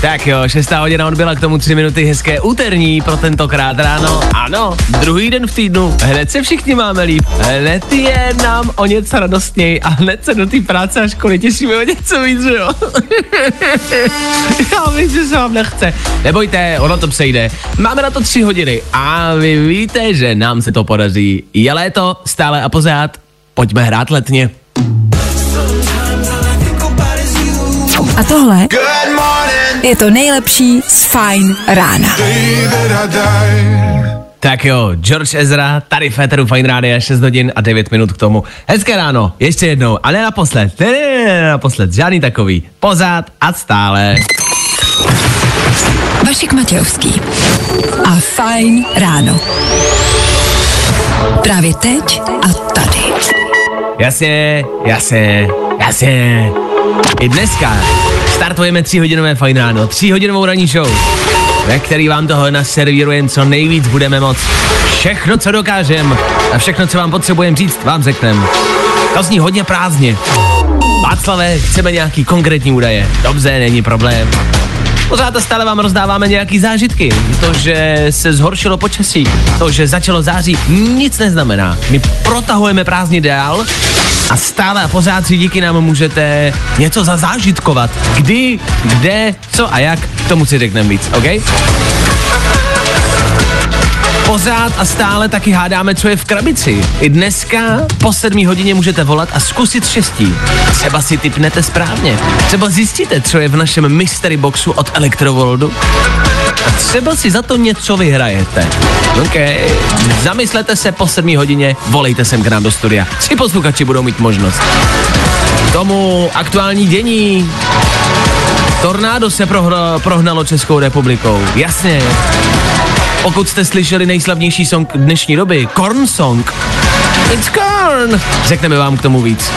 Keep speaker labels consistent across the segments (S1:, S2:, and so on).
S1: Tak jo, šestá hodina odbyla k tomu tři minuty hezké úterní pro tentokrát ráno. Ano, druhý den v týdnu, hned se všichni máme líp, hned je nám o něco radostněji a hned se do té práce a školy těšíme o něco víc, že jo? Já vím, že se vám nechce. Nebojte, ono to přejde. Máme na to tři hodiny a vy víte, že nám se to podaří. Je léto, stále a pořád, pojďme hrát letně.
S2: A tohle je to nejlepší z Fajn rána.
S1: Tak jo, George Ezra, tady Féteru Fine Rádia, 6 hodin a 9 minut k tomu. Hezké ráno, ještě jednou, a ne naposled, ne, ne, ne, ne naposled, žádný takový. Pořád a stále.
S2: Vašek Matějovský a Fajn ráno. Právě teď a tady.
S1: Jasně, jasně, jasně. I dneska startujeme 3 hodinové Fine Ráno, 3 hodinovou ranní show, ve který vám toho naservírujeme co nejvíc budeme moc. Všechno, co dokážem a všechno, co vám potřebujeme říct, vám řekneme. To zní hodně prázdně. Václave, chceme nějaký konkrétní údaje. Dobře, není problém. Pořád a stále vám rozdáváme nějaký zážitky. To, že se zhoršilo počasí, to, že začalo září, nic neznamená. My protahujeme prázdný dál a stále a pořád si díky nám můžete něco zazážitkovat. Kdy, kde, co a jak, tomu si řekneme víc, OK? Pořád a stále taky hádáme, co je v krabici. I dneska po sedmí hodině můžete volat a zkusit štěstí. Třeba si typnete správně. Třeba zjistíte, co je v našem mystery boxu od Electrovoldu. A třeba si za to něco vyhrajete. OK. Zamyslete se po sedmí hodině, volejte sem k nám do studia. Tři posluchači budou mít možnost. K tomu aktuální dění. Tornádo se prohnalo Českou republikou. Jasně. Pokud jste slyšeli nejslavnější song dnešní doby, Korn Song, It's Korn, řekneme vám k tomu víc.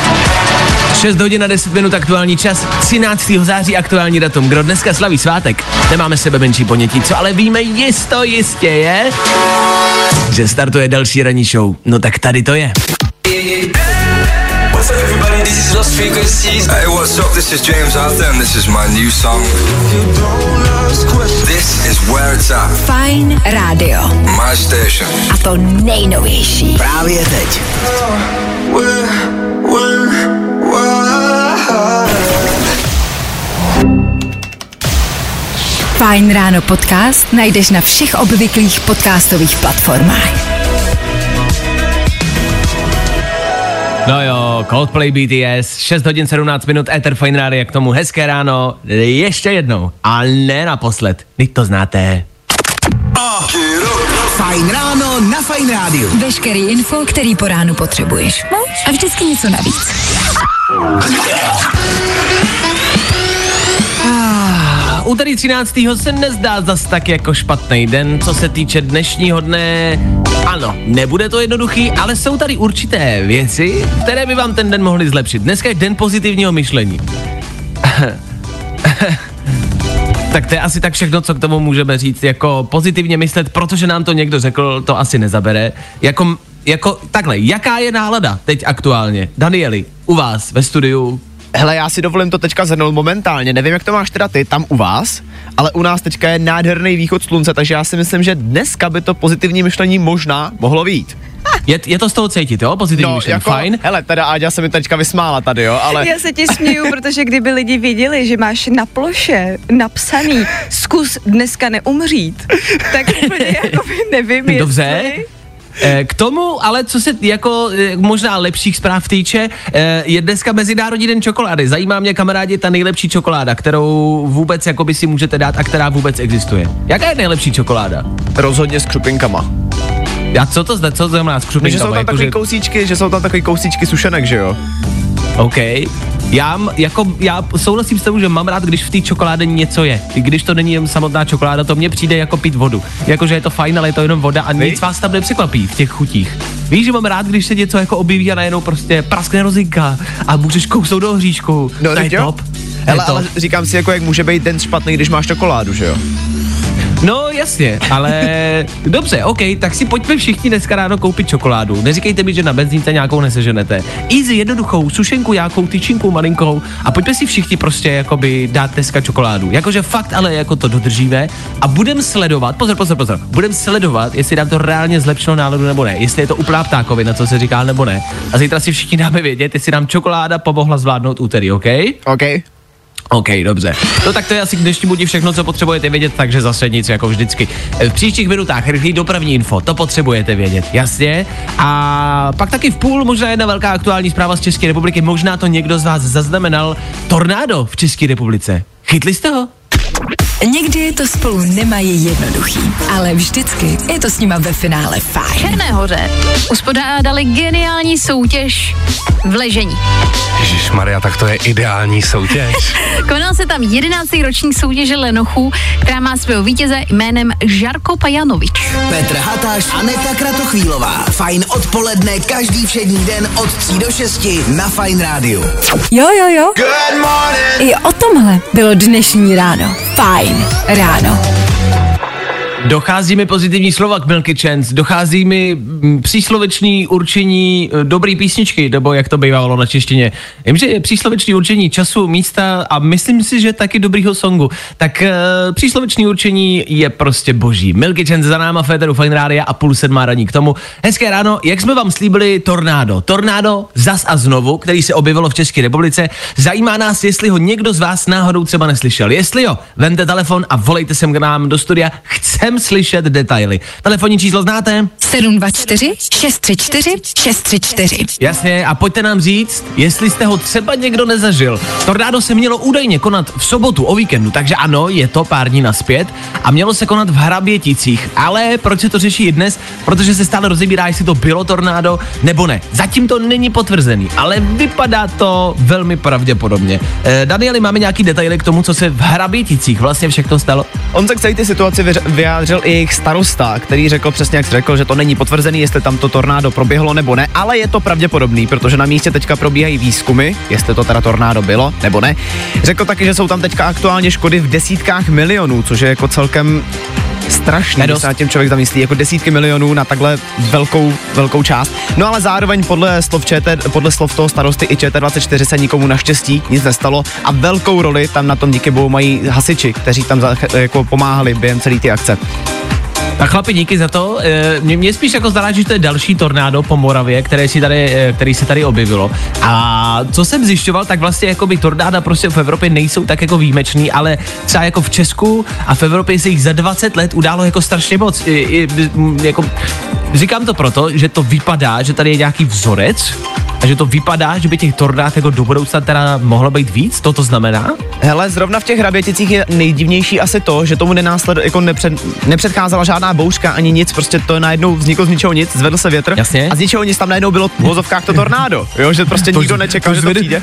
S1: 6 hodin a 10 minut aktuální čas, 13. září aktuální datum. Kdo dneska slaví svátek, nemáme sebe menší ponětí, co ale víme jisto jistě je, že startuje další ranní show. No tak tady to je.
S3: Frequencies. Hey, what's up? This is James Arthur, and this is my new song. This is where it's at.
S2: Fajn rádio.
S3: My station.
S2: A to nejnovější.
S1: Právě teď.
S2: Fajn ráno podcast najdeš na všech obvyklých podcastových platformách.
S1: No jo, Coldplay BTS, 6 hodin 17 minut, Ether Fine Radio, k tomu hezké ráno, ještě jednou, a ne naposled, vy to znáte.
S4: Fajn ráno na Fajn rádiu.
S2: Veškerý info, který po ránu potřebuješ. No, a vždycky něco navíc.
S1: Úterý 13. se nezdá zas tak jako špatný den, co se týče dnešního dne. Ano, nebude to jednoduchý, ale jsou tady určité věci, které by vám ten den mohly zlepšit. Dneska je den pozitivního myšlení. tak to je asi tak všechno, co k tomu můžeme říct. Jako pozitivně myslet, protože nám to někdo řekl, to asi nezabere. Jako, jako takhle, jaká je nálada teď aktuálně? Danieli, u vás ve studiu,
S5: Hele, já si dovolím to teďka zhrnout momentálně. Nevím, jak to máš teda ty tam u vás, ale u nás teďka je nádherný východ slunce, takže já si myslím, že dneska by to pozitivní myšlení možná mohlo být.
S1: je, je to z toho cítit, jo? Pozitivní myšlení,
S5: jako,
S1: fajn.
S5: hele, teda Áďa se mi teďka vysmála tady, jo, ale...
S6: Já se ti směju, protože kdyby lidi viděli, že máš na ploše napsaný zkus dneska neumřít, tak úplně jako nevím,
S1: Dobře.
S6: jestli...
S1: Eh, K tomu, ale co se jako eh, možná lepších zpráv týče, eh, je dneska Mezinárodní den čokolády. Zajímá mě, kamarádi, ta nejlepší čokoláda, kterou vůbec jakoby si můžete dát a která vůbec existuje. Jaká je nejlepší čokoláda?
S5: Rozhodně s křupinkama.
S1: Já co to zde, co znamená s
S5: No, že jsou tam takový kousíčky, že jsou tam takový kousíčky sušenek, že jo?
S1: OK. Já, jako, já souhlasím s tím, že mám rád, když v té čokoládě něco je. I když to není jen samotná čokoláda, to mně přijde jako pít vodu. Jakože je to fajn, ale je to jenom voda a nic vás tam nepřekvapí v těch chutích. Víš, že mám rád, když se něco jako objeví a najednou prostě praskne rozinka a můžeš kousnout do hříšku.
S5: No,
S1: to je
S5: jo.
S1: top. To je
S5: Hele,
S1: top.
S5: ale říkám si, jako jak může být den špatný, když máš čokoládu, že jo?
S1: No jasně, ale dobře, OK, tak si pojďme všichni dneska ráno koupit čokoládu. Neříkejte mi, že na benzínce nějakou neseženete. Easy, jednoduchou, sušenku, nějakou tyčinku malinkou a pojďme si všichni prostě jakoby dát dneska čokoládu. Jakože fakt, ale jako to dodržíme a budem sledovat, pozor, pozor, pozor, budem sledovat, jestli nám to reálně zlepšilo náladu nebo ne, jestli je to úplná ptákovina, co se říká nebo ne. A zítra si všichni dáme vědět, jestli nám čokoláda pomohla zvládnout úterý, OK?
S5: OK.
S1: OK, dobře. No tak to je asi k dnešnímu dní všechno, co potřebujete vědět, takže zase nic jako vždycky. V příštích minutách rychlý dopravní info, to potřebujete vědět, jasně. A pak taky v půl možná jedna velká aktuální zpráva z České republiky, možná to někdo z vás zaznamenal. Tornádo v České republice. Chytli jste ho?
S2: Někdy to spolu nemají jednoduchý, ale vždycky je to s nima ve finále fajn.
S7: Černé hoře uspořádali geniální soutěž v ležení.
S8: Ježíš Maria, tak to je ideální soutěž.
S7: Konal se tam 11. ročník soutěže Lenochů, která má svého vítěze jménem Žarko Pajanovič.
S4: Petr Hatáš, Aneta Kratochvílová. Fajn odpoledne každý všední den od 3 do 6 na Fajn rádiu.
S2: Jo, jo, jo. I o tomhle bylo dnešní ráno. Fajn ráno.
S1: Dochází mi pozitivní slova k Milky Chance, dochází mi mm, přísloveční určení e, dobrý písničky, nebo jak to bývalo na češtině. Vím, že je přísloveční určení času, místa a myslím si, že taky dobrýho songu. Tak uh, přísloveční určení je prostě boží. Milky Chance za náma Féteru Fine Rádia a půl sedmá raní k tomu. Hezké ráno, jak jsme vám slíbili, tornádo. Tornádo zas a znovu, který se objevilo v České republice. Zajímá nás, jestli ho někdo z vás náhodou třeba neslyšel. Jestli jo, vemte telefon a volejte sem k nám do studia. Chcem slyšet detaily. Telefonní číslo znáte?
S2: 724 634 634.
S1: Jasně, a pojďte nám říct, jestli jste ho třeba někdo nezažil. Tornádo se mělo údajně konat v sobotu o víkendu, takže ano, je to pár dní naspět a mělo se konat v Hraběticích. Ale proč se to řeší i dnes? Protože se stále rozebírá, jestli to bylo tornádo nebo ne. Zatím to není potvrzený, ale vypadá to velmi pravděpodobně. Eh, Danieli, máme nějaký detaily k tomu, co se v Hraběticích vlastně všechno stalo?
S5: On se k celé ty situaci vyř- vyjádřil i jejich starosta, který řekl přesně, jak řekl, že to není potvrzený, jestli tam to tornádo proběhlo nebo ne, ale je to pravděpodobný, protože na místě teďka probíhají výzkumy, jestli to teda tornádo bylo nebo ne. Řekl taky, že jsou tam teďka aktuálně škody v desítkách milionů, což je jako celkem strašný, když se nad tím člověk zamyslí, jako desítky milionů na takhle velkou, velkou část. No ale zároveň podle slov, ČT, podle slov toho starosty i ČT24 se nikomu naštěstí nic nestalo a velkou roli tam na tom díky bohu mají hasiči, kteří tam za, jako pomáhali během celé ty akce.
S1: Tak chlapi, díky za to. E, Mě, mě spíš jako zdá, že to je další tornádo po Moravě, které si tady, e, který se tady objevilo. A co jsem zjišťoval, tak vlastně jako by tornáda prostě v Evropě nejsou tak jako výjimečný, ale třeba jako v Česku a v Evropě se jich za 20 let událo jako strašně moc. I, i, m, jako, říkám to proto, že to vypadá, že tady je nějaký vzorec a že to vypadá, že by těch tornád jako do budoucna teda mohlo být víc, to to znamená?
S5: Hele, zrovna v těch hraběticích je nejdivnější asi to, že tomu nenásled, jako nepřed, nepředcházela žádná bouřka ani nic, prostě to najednou vzniklo z ničeho nic, zvedl se větr
S1: Jasně.
S5: a z ničeho nic tam najednou bylo v vozovkách to tornádo, jo, že prostě
S1: To
S5: nikdo nečekal,
S1: to
S5: že to přijde.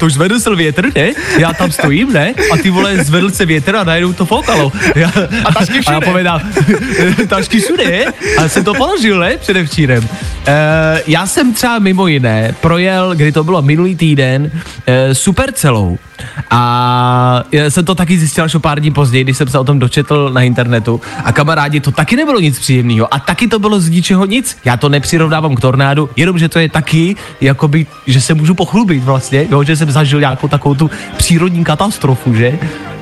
S1: To už zvedl se větr, ne? Já tam stojím, ne? A ty vole, zvedl se větr a najednou to foukalo. Já,
S5: A tašky
S1: A já
S5: všude.
S1: povedám, tašky všude, ne? A jsem to položil, ne? Předevčírem. Uh, já jsem třeba mimo jiné projel, kdy to bylo minulý týden, uh, supercelou. A já jsem to taky zjistil až o pár dní později, když jsem se o tom dočetl na internetu. A kamarádi, to taky nebylo nic příjemného. A taky to bylo z ničeho nic. Já to nepřirovnávám k tornádu, jenom že to je taky, jakoby, že se můžu pochlubit vlastně, jo, že jsem zažil nějakou takovou tu přírodní katastrofu, že?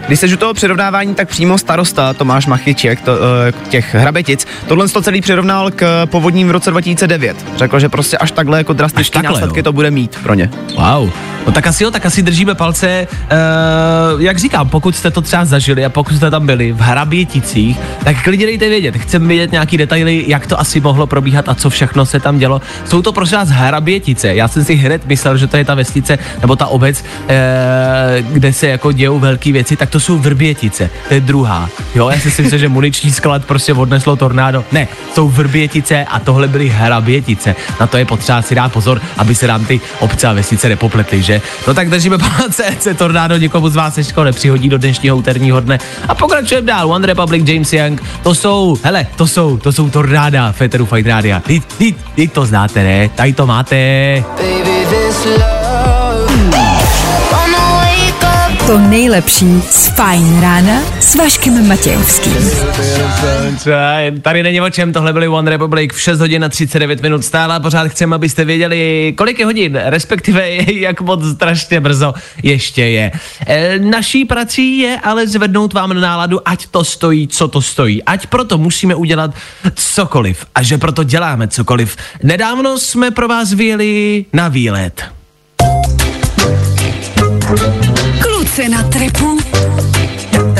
S5: Když se u toho přirovnávání, tak přímo starosta Tomáš Machyček to, eh, těch hrabetic, tohle to celý přirovnal k povodním v roce 2009. Řekl, že prostě až takhle jako drastické následky
S1: jo.
S5: to bude mít pro ně.
S1: Wow. No tak asi jo, tak asi držíme palce. Uh, jak říkám, pokud jste to třeba zažili a pokud jste tam byli v Hraběticích, tak klidně dejte vědět. Chceme vědět nějaký detaily, jak to asi mohlo probíhat a co všechno se tam dělo. Jsou to prosím vás Hrabětice. Já jsem si hned myslel, že to je ta vesnice nebo ta obec, uh, kde se jako dějou velké věci, tak to jsou vrbětice, to je druhá. Jo, já si myslím, že muniční sklad prostě odneslo tornádo. Ne, jsou vrbětice a tohle byly hrabětice. Na to je potřeba si dát pozor, aby se nám ty obce a vesnice nepopletly, že? No tak držíme palce, se tornádo někomu z vás ještě nepřihodí do dnešního úterního dne. A pokračujeme dál. One Republic, James Young, to jsou, hele, to jsou, to jsou tornáda Féteru Fight Rádia. Ty, ty, ty to znáte, ne? Tady to máte.
S2: To nejlepší z Fajn rána s Vaškem Matějovským.
S1: Tady není o čem, tohle byly One Republic v 6 hodin a 39 minut stále a pořád chceme, abyste věděli, kolik je hodin, respektive jak moc strašně brzo ještě je. E, naší prací je ale zvednout vám náladu, ať to stojí, co to stojí. Ať proto musíme udělat cokoliv a že proto děláme cokoliv. Nedávno jsme pro vás vyjeli na výlet.
S2: Kluci na tripu.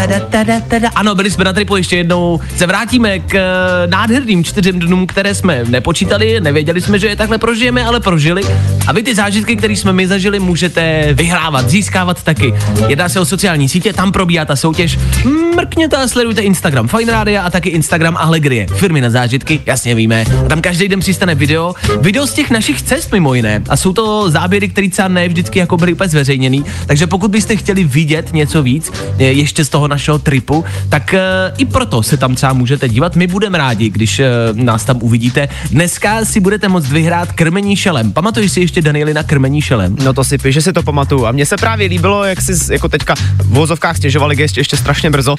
S1: Tada, tada, tada. Ano, byli jsme na tripu ještě jednou. Se vrátíme k eh, nádherným čtyřem dnům, které jsme nepočítali, nevěděli jsme, že je takhle prožijeme, ale prožili. A vy ty zážitky, které jsme my zažili, můžete vyhrávat, získávat taky. Jedná se o sociální sítě, tam probíhá ta soutěž. Mrkněte a sledujte Instagram Fine Radio a taky Instagram Allegrie. Firmy na zážitky, jasně víme. A tam každý den přistane video. Video z těch našich cest mimo jiné. A jsou to záběry, které třeba ne vždycky jako byly úplně zveřejněný. Takže pokud byste chtěli vidět něco víc, ještě z toho našeho tripu, tak uh, i proto se tam třeba můžete dívat. My budeme rádi, když uh, nás tam uvidíte. Dneska si budete moct vyhrát krmení šelem. Pamatuješ si ještě Danieli na krmení šelem?
S5: No to si píš, že si to pamatuju. A mně se právě líbilo, jak si jako teďka v vozovkách stěžovali ještě, ještě strašně brzo.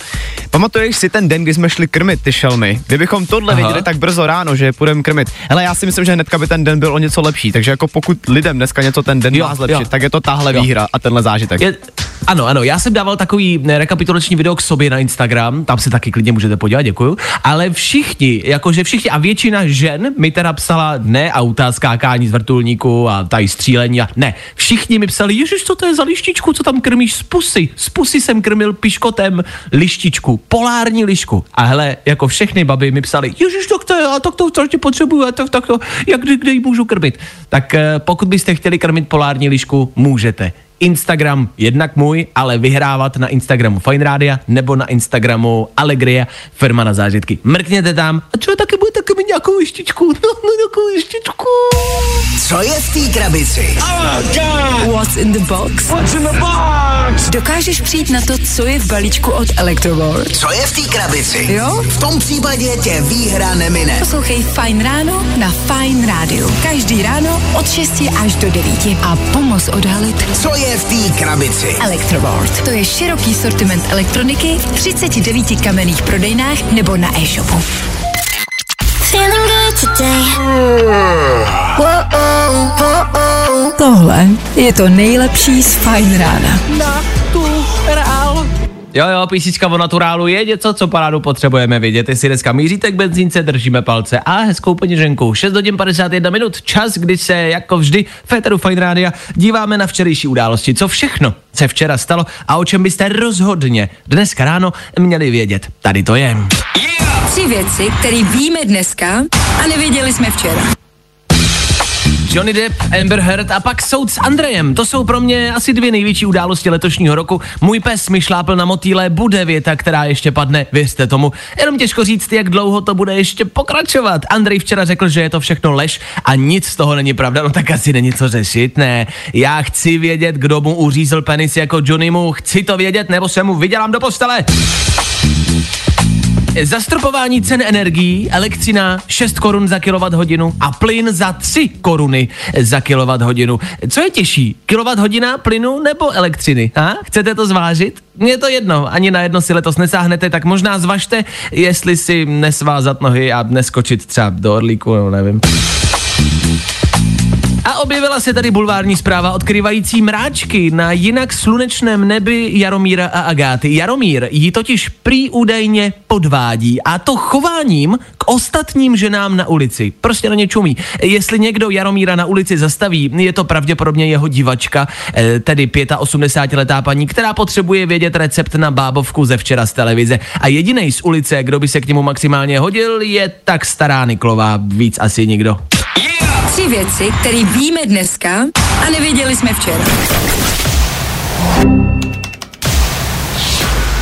S5: Pamatuješ si ten den, kdy jsme šli krmit ty šelmy? Kdybychom tohle
S1: Aha.
S5: viděli tak brzo ráno, že je půjdeme krmit. Ale já si myslím, že hnedka by ten den byl o něco lepší. Takže jako pokud lidem dneska něco ten den
S1: Jo,
S5: má zlepšit,
S1: jo.
S5: tak je to tahle
S1: Jo.
S5: výhra a tenhle zážitek.
S1: Je, ano, ano, já jsem dával takový rekapitulační video k sobě na Instagram, tam se taky klidně můžete podívat, děkuju. Ale všichni, jakože všichni a většina žen mi teda psala ne auta, skákání z vrtulníku a tady střílení a ne. Všichni mi psali, ježiš, co to je za lištičku, co tam krmíš z pusy. Z pusy jsem krmil piškotem lištičku, polární lišku. A hele, jako všechny baby mi psali, ježiš, tak to je, a tak to strašně potřebuju, a tak, tak to, jak kdy, kde ji můžu krmit. Tak eh, pokud byste chtěli krmit polární lišku, můžete. Instagram jednak můj, ale vyhrávat na Instagramu Fine Radio nebo na Instagramu Allegria, firma na zážitky. Mrkněte tam a třeba taky budete mít nějakou lištičku. No, no, nějakou lištičku.
S4: Co je v té krabici?
S2: What's in the box? What's in the box? Dokážeš přijít na to, co je v balíčku od Electroworld?
S4: Co je v té krabici?
S2: Jo?
S4: V tom případě tě výhra nemine.
S2: Poslouchej Fine ráno na Fine rádiu. Každý ráno od 6 až do 9. A pomoz odhalit
S4: Co je v té krabici?
S2: Electroworld. To je široký sortiment elektroniky v 39 kamenných prodejnách nebo na e-shopu. Tohle je to nejlepší z Fine rána.
S1: Jo, jo, písnička o naturálu je něco, co parádu potřebujeme vidět. Jestli dneska míříte k benzínce, držíme palce a hezkou peněženku. 6 hodin 51 minut, čas, kdy se jako vždy v Féteru Fine Rádia díváme na včerejší události. Co všechno se včera stalo a o čem byste rozhodně dneska ráno měli vědět. Tady to je.
S2: Tři věci, které víme dneska a nevěděli jsme včera.
S1: Johnny Depp, Amber Heard a pak soud s Andrejem. To jsou pro mě asi dvě největší události letošního roku. Můj pes mi šlápl na motýle, bude věta, která ještě padne, věřte tomu. Jenom těžko říct, jak dlouho to bude ještě pokračovat. Andrej včera řekl, že je to všechno lež a nic z toho není pravda, no tak asi není co řešit, ne. Já chci vědět, kdo mu uřízl penis jako Johnnymu, chci to vědět, nebo se mu vydělám do postele. Zastropování cen energií, elektřina 6 korun za kilowatt hodinu a plyn za 3 koruny za kilowatt hodinu. Co je těžší, kilowatt hodina plynu nebo elektřiny? A? Chcete to zvážit? Mně to jedno, ani na jedno si letos nesáhnete, tak možná zvažte, jestli si nesvázat nohy a neskočit třeba do orlíku, nebo nevím. A objevila se tady bulvární zpráva odkrývající mráčky na jinak slunečném nebi Jaromíra a Agáty. Jaromír ji totiž prý údajně podvádí a to chováním k ostatním ženám na ulici. Prostě na ně čumí. Jestli někdo Jaromíra na ulici zastaví, je to pravděpodobně jeho divačka, eh, tedy 85-letá paní, která potřebuje vědět recept na bábovku ze včera z televize. A jediný z ulice, kdo by se k němu maximálně hodil, je tak stará Niklová, víc asi nikdo.
S2: Tři věci, které víme dneska a nevěděli jsme včera.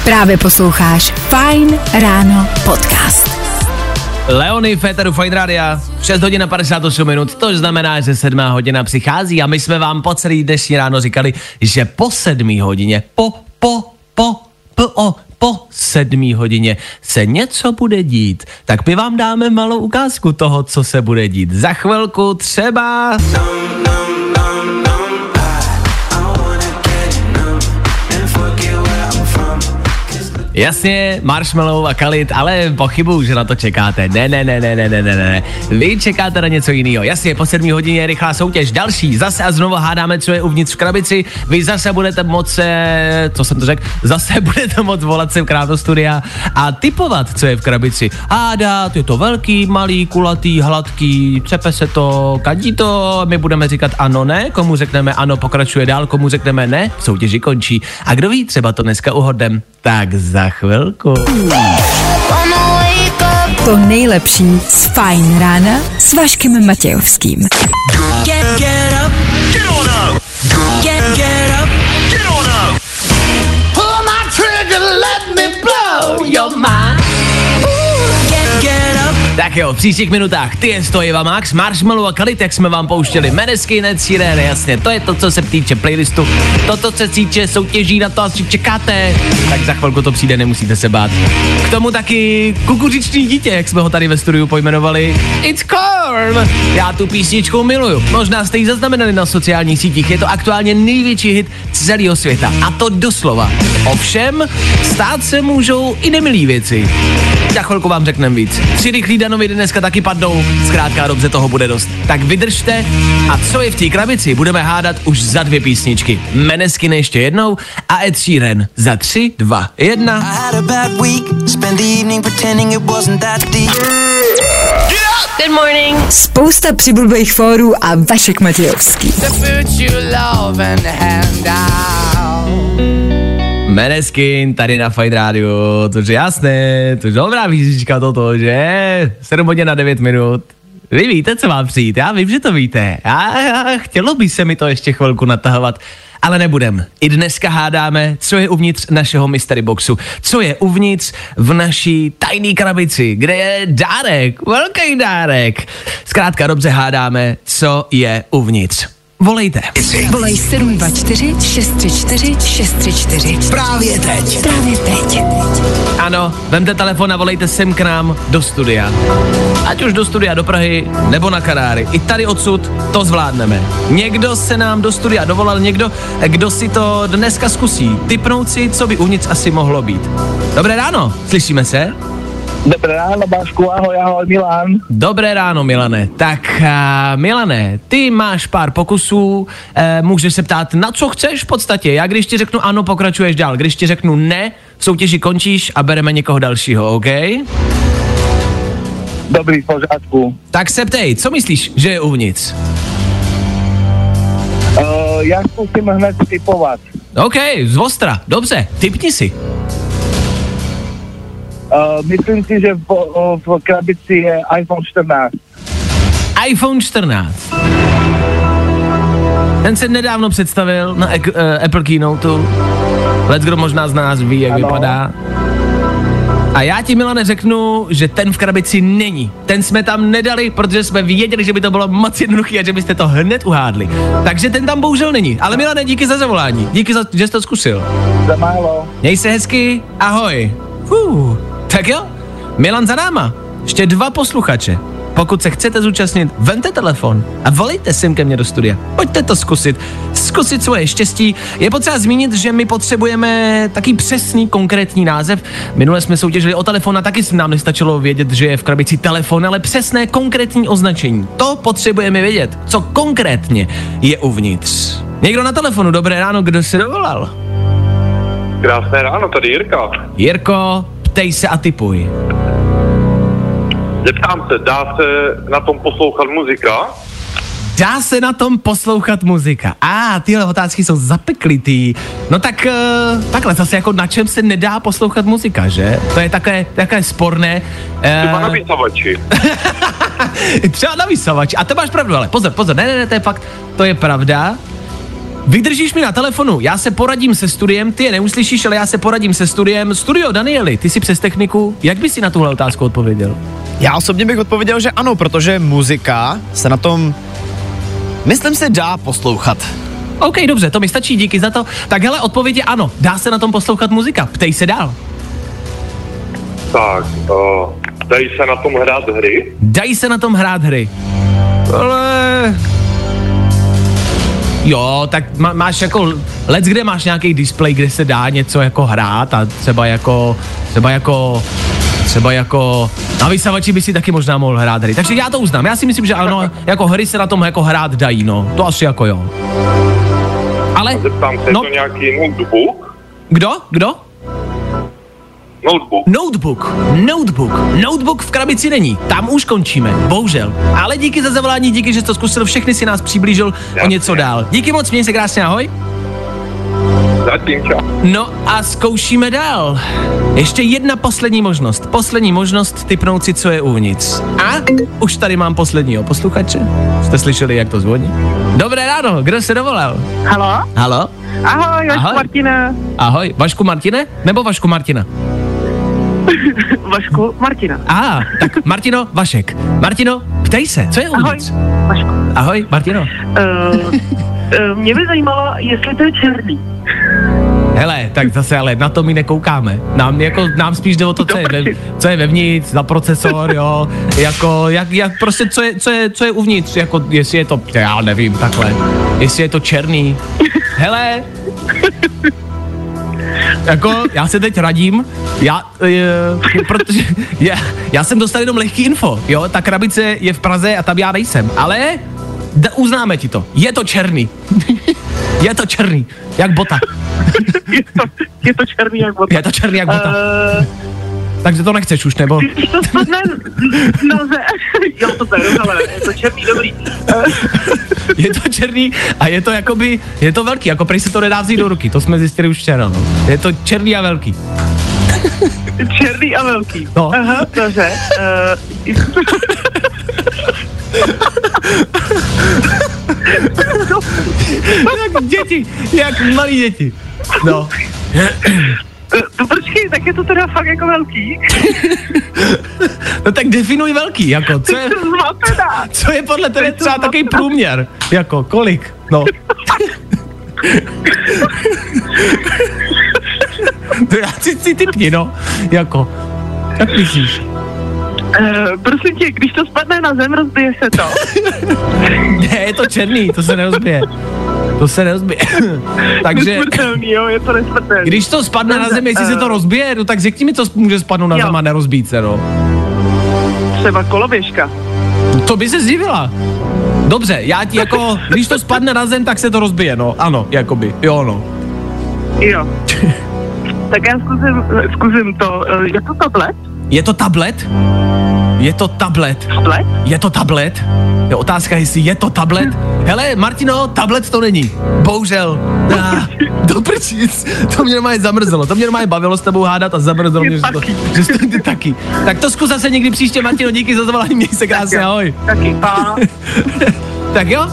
S2: Právě posloucháš Fine Ráno podcast.
S1: Leony Féteru Fine Rádia, 6 hodin a 58 minut, to znamená, že 7 hodina přichází a my jsme vám po celý dnešní ráno říkali, že po 7 hodině, po, po, po, po, po sedmý hodině se něco bude dít, tak my vám dáme malou ukázku toho, co se bude dít. Za chvilku třeba... Jasně, Marshmallow a Kalit, ale pochybuju, že na to čekáte. Ne, ne, ne, ne, ne, ne, ne, ne. Vy čekáte na něco jiného. Jasně, po sedmí hodině je rychlá soutěž. Další, zase a znovu hádáme, co je uvnitř v krabici. Vy zase budete moci, co jsem to řekl, zase budete moct volat sem k nám do studia a typovat, co je v krabici. Hádat, je to velký, malý, kulatý, hladký, třepe se to, kadí to, my budeme říkat ano, ne, komu řekneme ano, pokračuje dál, komu řekneme ne, soutěži končí. A kdo ví, třeba to dneska uhodem, tak za chvilku.
S2: To nejlepší z Fine rána s Vaškem Matějovským.
S9: Get, get up. Get on up. Get, get up. Get on up. Pull my trigger, let me blow your mind.
S1: Tak jo, v příštích minutách ty je to Eva Max, Marshmallow a Kalit, jak jsme vám pouštěli. Menesky, Ned Sheeran, jasně, to je to, co se týče playlistu. Toto se týče soutěží, na to asi čekáte. Tak za chvilku to přijde, nemusíte se bát. K tomu taky kukuřiční dítě, jak jsme ho tady ve studiu pojmenovali. It's Corn! Já tu písničku miluju. Možná jste ji zaznamenali na sociálních sítích. Je to aktuálně největší hit celého světa. A to doslova. Ovšem, stát se můžou i nemilý věci. Za chvilku vám řekneme víc. Tři rychlí danoviny dneska taky padnou, zkrátka dobře toho bude dost. Tak vydržte a co je v té krabici, budeme hádat už za dvě písničky. Meneskin ještě jednou a Ed Sheeran za tři, dva, jedna.
S9: Good morning.
S2: Spousta přibulbých fórů a Vašek Matějovský.
S1: Meneskin tady na Fight Radio, což je jasné, to je dobrá písnička toto, že? 7 hodin na 9 minut. Vy víte, co má přijít, já vím, že to víte. Já, já, chtělo by se mi to ještě chvilku natahovat, ale nebudem. I dneska hádáme, co je uvnitř našeho mystery boxu, co je uvnitř v naší tajné krabici, kde je dárek, velký dárek. Zkrátka dobře hádáme, co je uvnitř. Volejte.
S2: Volej 724 634 634.
S4: Právě teď.
S2: Právě teď.
S1: Ano, vemte telefon a volejte sem k nám do studia. Ať už do studia do Prahy, nebo na Kanáry. I tady odsud to zvládneme. Někdo se nám do studia dovolal, někdo, kdo si to dneska zkusí. Typnout si, co by uvnitř asi mohlo být. Dobré ráno, slyšíme se?
S10: Dobré ráno, Bašku, ahoj, ahoj, Milan.
S1: Dobré ráno, Milane. Tak, uh, Milane, ty máš pár pokusů, uh, můžeš se ptát, na co chceš v podstatě. Já když ti řeknu ano, pokračuješ dál. Když ti řeknu ne, v soutěži končíš a bereme někoho dalšího, OK?
S10: Dobrý, v pořádku.
S1: Tak se ptej, co myslíš, že je uvnitř?
S10: Uh, já zkusím hned typovat.
S1: OK, z Ostra, dobře, typni si.
S10: Uh, myslím si, že v, v krabici je iPhone 14.
S1: iPhone 14. Ten se nedávno představil na ek, uh, Apple Keynote. Let kdo možná z nás ví, jak
S10: Ano.
S1: vypadá. A já ti, Milane, řeknu, že ten v krabici není. Ten jsme tam nedali, protože jsme věděli, že by to bylo moc jednoduché a že byste to hned uhádli. Takže ten tam bohužel není. Ale Milane, díky za zavolání. Díky, za, že jsi to zkusil.
S10: Za málo.
S1: Měj se hezky, ahoj. Fuh. Tak jo, Milan za náma. Ještě dva posluchače. Pokud se chcete zúčastnit, vemte telefon a volejte sem ke mně do studia. Pojďte to zkusit. Zkusit svoje štěstí. Je potřeba zmínit, že my potřebujeme taký přesný, konkrétní název. Minule jsme soutěžili o telefon a taky nám nestačilo vědět, že je v krabici telefon, ale přesné, konkrétní označení. To potřebujeme vědět, co konkrétně je uvnitř. Někdo na telefonu, dobré ráno, kdo se dovolal?
S11: Krásné ráno, tady Jirka.
S1: Jirko, ptej se a typuj.
S11: Zeptám se, dá se na tom poslouchat muzika?
S1: Dá se na tom poslouchat muzika. A ah, tyhle otázky jsou zapeklitý. No tak uh, takhle zase jako na čem se nedá poslouchat muzika, že? To je také, také sporné.
S11: Třeba na
S1: Uh,
S11: vysavači.
S1: třeba na vysavači. A to máš pravdu, ale pozor, pozor, ne, ne, ne, to je fakt, to je pravda. Vydržíš mi na telefonu, já se poradím se studiem, ty je neuslyšíš, ale já se poradím se studiem. Studio Danieli, ty jsi přes techniku, jak bys si na tuhle otázku odpověděl?
S5: Já osobně bych odpověděl, že ano, protože muzika se na tom, myslím si, dá poslouchat.
S1: OK, dobře, to mi stačí, díky za to. Tak hele, odpověď je ano, dá se na tom poslouchat muzika, ptej se dál.
S11: Tak, uh, dají se na tom hrát hry?
S1: Dají se na tom hrát hry. Ale... Jo, tak má, máš jako, let kde máš nějaký display, kde se dá něco jako hrát a třeba jako, třeba jako, třeba jako, na vysavači by si taky možná mohl hrát hry. Takže já to uznám, já si myslím, že ano, jako hry se na tom jako hrát dají, no, to asi jako jo. Ale,
S11: Zeptám se,
S1: no.
S11: je to nějaký notebook?
S1: kdo, kdo?
S11: Notebook.
S1: Notebook, notebook, notebook v krabici není, tam už končíme, bohužel. Ale díky za zavolání, díky, že jsi to zkusil, všechny si nás přiblížil o něco dál. Díky moc, měj se krásně, ahoj.
S11: Zatím čau.
S1: No a zkoušíme dál. Ještě jedna poslední možnost. Poslední možnost typnout si, co je uvnitř. A už tady mám posledního posluchače. Jste slyšeli, jak to zvoní? Dobré ráno, kdo se dovolal?
S12: Halo?
S1: Halo?
S12: Ahoj, Vašku
S1: Ahoj.
S12: Martina.
S1: Ahoj, Vašku Martine? Nebo Vašku Martina?
S12: Vašku Martina.
S1: A, ah, tak Martino, Vašek. Martino, ptej se, co je uvnitř?
S12: Vašku.
S1: Ahoj, Martino.
S12: Uh, uh, mě by zajímalo, jestli to je černý.
S1: Hele, tak zase ale na to my nekoukáme. Nám, jako, nám spíš jde o to, co je, ve, co je vevnitř, za procesor, jo, jako, jak, jak prostě, co je, co je, co je uvnitř, jako, jestli je to, já nevím, takhle, jestli je to černý. Hele, jako, já se teď radím, já, je, protože já, já jsem dostal jenom lehký info, jo, ta krabice je v Praze a tam já nejsem, ale da, uznáme ti to, je to černý. je to černý, jak bota.
S12: je, to, je to černý jak bota.
S1: Je to černý jak bota.
S12: Uh,
S1: Takže to nechceš už, nebo?
S12: když to spadne na ze... jo, to beru, ale je to černý, dobrý.
S1: Je to černý a je to jakoby, je to velký, jako prej se to nedá vzít do ruky, to jsme zjistili už včera, no. Je to černý a velký.
S12: černý a velký.
S1: No.
S12: Aha, dobře. Uh,
S1: jak děti, jak malí děti. No.
S12: No počkej, tak je to teda fakt jako velký.
S1: No tak definuj velký, jako, co je, co je podle tebe třeba takový průměr, jako, kolik, no. To já si, si typni, no, jako, jak myslíš?
S12: Uh, prosím tě, když to spadne na zem, rozbije se to.
S1: Ne, je to černý, to se nerozbije. To se nerozbije. Takže,
S12: jo, je to nesmrtelný.
S1: když to spadne na zem, jestli se to rozbije, no tak řekni mi, co může spadnout na zem a nerozbít se, no.
S12: Třeba koloběžka.
S1: To by se zdivila. Dobře, já ti jako, když to spadne na zem, tak se to rozbije, no. Ano, jakoby, jo, no.
S12: Jo. tak já zkusím, zkusím to. Eh, Je to tablet?
S1: Je to tablet? Je to tablet.
S12: Tablet?
S1: Je to tablet? Je otázka, jestli je to tablet? Hele, Martino, tablet to není. Bohužel. Ah, do prčic. To mě normálně zamrzelo. To mě normálně bavilo s tebou hádat a zamrzelo mě, že to, že to ty taky. Tak to zkus zase někdy příště, Martino, díky za zavolání, měj se krásně, ahoj.
S12: Taky.
S1: Tak jo,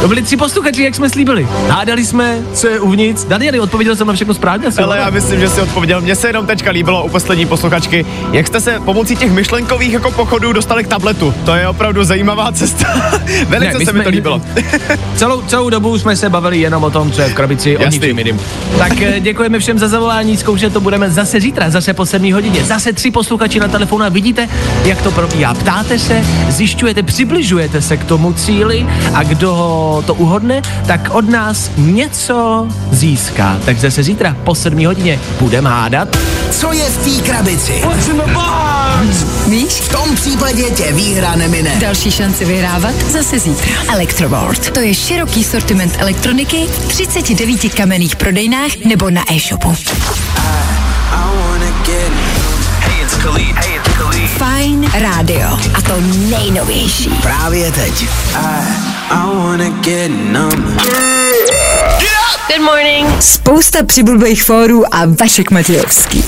S1: to byli tři posluchači, jak jsme slíbili. Hádali jsme, co je uvnitř. Danieli, odpověděl jsem na všechno správně.
S5: Ale já myslím, že si odpověděl. Mně se jenom teďka líbilo u poslední posluchačky, jak jste se pomocí těch myšlenkových jako pochodů dostali k tabletu. To je opravdu zajímavá cesta. Velice
S1: my
S5: se mi
S1: jsme-
S5: to líbilo.
S1: Celou, celou dobu jsme se bavili jenom o tom, co je v krabici, o
S5: Jasný.
S1: ničem jiným. Tak eh, děkujeme všem za zavolání, zkoušet to budeme zase zítra, zase po 7 hodině. Zase tři posluchači na telefonu a vidíte, jak to probíhá. Ptáte se, zjišťujete, přibližujete se k tomu cíli a kdo to uhodne, tak od nás něco získá. Tak zase zítra po 7 hodině budeme hádat.
S4: Co je v té krabici?
S2: Víš?
S4: V tom případě tě výhra nemine.
S2: Další šance vyhrávat zase zítra. Electroboard. To je široký sortiment elektroniky v 39 kamenných prodejnách nebo na e-shopu.
S13: Hey, it's Khalid. Hey,
S2: Fine Radio. A to nejnovější.
S4: Právě teď.
S13: I wanna get numb.
S2: Good morning. Spousta přibulbých fórů a Vašek Matějovský.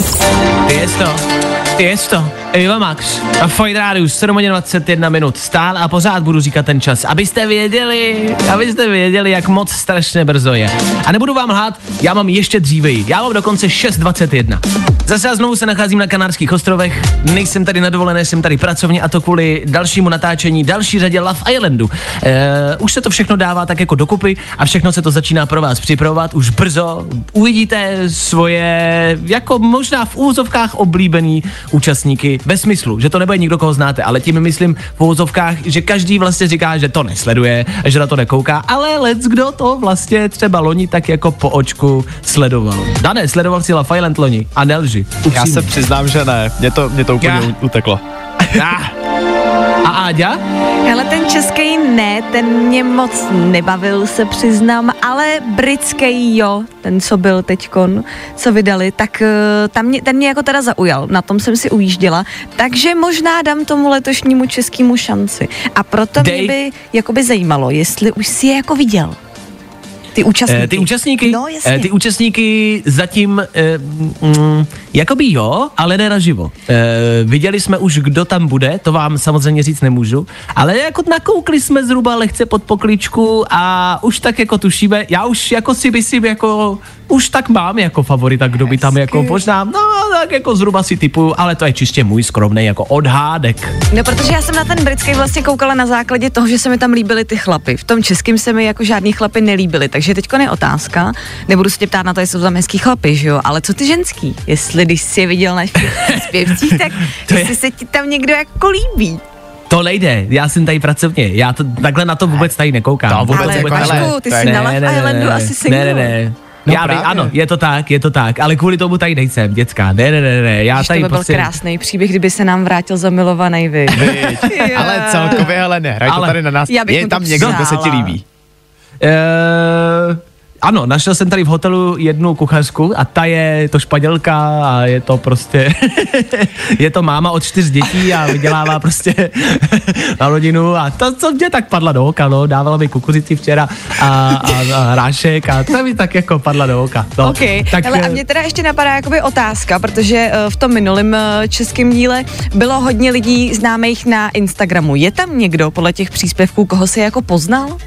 S1: Ty jest to. Je to, Eva Max a Fajn Rádiu, 7 hodin 21 minut, stále a pořád budu říkat ten čas, abyste věděli, abyste věděli, jak moc strašně brzo je. A nebudu vám lhát, já mám ještě dříveji, já mám dokonce 6.21. Zase a znovu se nacházím na Kanárských ostrovech, nejsem tady na dovolené, jsem tady pracovně a to kvůli dalšímu natáčení, další řadě Love Islandu. E, už se to všechno dává tak jako dokupy a všechno se to začíná pro vás připravovat už brzo. Uvidíte svoje, jako možná v úzovkách oblíbený účastníky, ve smyslu, že to nebude nikdo, koho znáte, ale tím myslím v úzovkách, že každý vlastně říká, že to nesleduje, že na to nekouká, ale let's kdo to vlastně třeba loni tak jako po očku sledoval. Dané, sledoval si Love Island loni a nelži.
S5: Já se přiznám, že ne. Mě to, mě to úplně
S1: Já.
S5: uteklo.
S1: A Áďa?
S6: Ale ten český ne, ten mě moc nebavil, se přiznám, ale britský jo, ten, co byl teďkon, co vydali, tak eh, tam mě, ten mě jako teda zaujal, na tom jsem si ujížděla, takže možná dám tomu letošnímu českému šanci. A proto
S1: Dej.
S6: mě by jakoby zajímalo, jestli už si je jako viděl. Ty účastníky.
S1: Eh, ty účastníky,
S6: No, jasně.
S1: eh, ty účastníky zatím, eh, mm, jakoby jo, ale ne naživo. Eh, viděli jsme už, kdo tam bude, to vám samozřejmě říct nemůžu, ale jako nakoukli jsme zhruba lehce pod pokličku a už tak jako tušíme, já už jako si myslím, jako už tak mám jako favorita, kdo by tam jako možná, no tak jako zhruba si typuju, ale to je čistě můj skromný jako odhádek.
S6: No, protože já jsem na ten britský vlastně koukala na základě toho, že se mi tam líbily ty chlapy. V tom českém se mi jako žádný chlapy nelíbily, takže teďko je otázka. Nebudu se tě ptát na to, jestli jsou tam hezký chlapy, že jo, ale co ty ženský? Jestli když jsi je viděl na zpěvcích, tak
S1: To je-
S6: jestli se ti tam někdo jako líbí.
S1: To nejde, já jsem tady pracovně, já to takhle na to vůbec tady nekoukám.
S5: To vůbec
S6: Ale
S5: jako,
S6: Vašku, ty
S5: to je-
S6: jsi na Love Islandu asi single.
S1: Ne, ne, ne.
S5: No
S1: já vím,
S5: právě.
S1: ano, je to tak, je to tak, ale kvůli tomu tady nejsem, děcka. Ne, ne, ne, ne, já
S6: to
S1: tady
S6: by byl
S1: prostě...
S6: krásný příběh, kdyby se nám vrátil zamilovaný vy.
S5: Viď. Ale celkově, hele, nehraj to
S1: Ale-
S5: tady na nás.
S6: Já bych
S5: Je tam
S6: to
S5: někdo, kdo se ti líbí.
S1: Uh, ano, našel jsem tady v hotelu jednu kuchařku a ta je to španělka a je to prostě, je to máma od čtyř dětí a vydělává prostě na rodinu a to, co mě tak padla do oka, no, dávala mi kukuřici včera a, a, a hrášek a to mi tak jako padla do oka. No,
S6: OK,
S1: tak,
S6: Hele, a
S1: eh,
S6: mě teda ještě napadá jakoby otázka, protože eh, v tom minulém eh, českém díle bylo hodně lidí známých na Instagramu. Je tam někdo podle těch příspěvků, koho si jako poznal?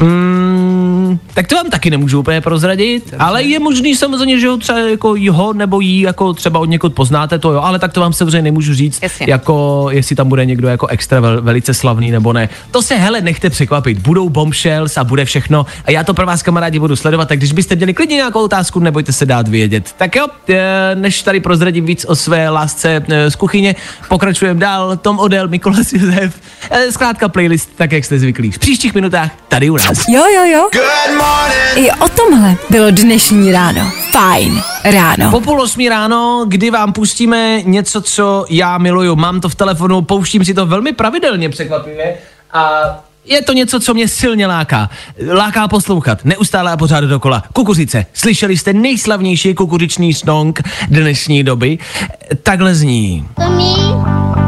S1: Mm, tak to vám taky nemůžu úplně prozradit, ale je možný samozřejmě, že ho třeba jako jeho nebo jí jako třeba od někud poznáte to jo, ale tak to vám samozřejmě nemůžu říct,
S6: Jasně.
S1: jako jestli tam bude někdo jako extra vel, velice slavný nebo ne. To se hele nechte překvapit, budou bombshells a bude všechno a já to pro vás kamarádi budu sledovat, tak když byste měli klidně nějakou otázku, nebojte se dát vědět. Tak jo, eh, než tady prozradím víc o své lásce eh, z kuchyně, pokračujeme dál, Tom Odell, Mikolas Josef, zkrátka playlist, tak jak jste zvyklí. V příštích minutách tady u nás.
S2: Jo, jo, jo. I o tomhle bylo dnešní ráno. Fajn ráno.
S1: Po půl osmí ráno, kdy vám pustíme něco, co já miluju. Mám to v telefonu, pouštím si to velmi pravidelně překvapivě a je to něco, co mě silně láká. Láká poslouchat, neustále a pořád dokola. Kukuřice. Slyšeli jste nejslavnější kukuřičný song dnešní doby? Takhle zní.
S14: For me,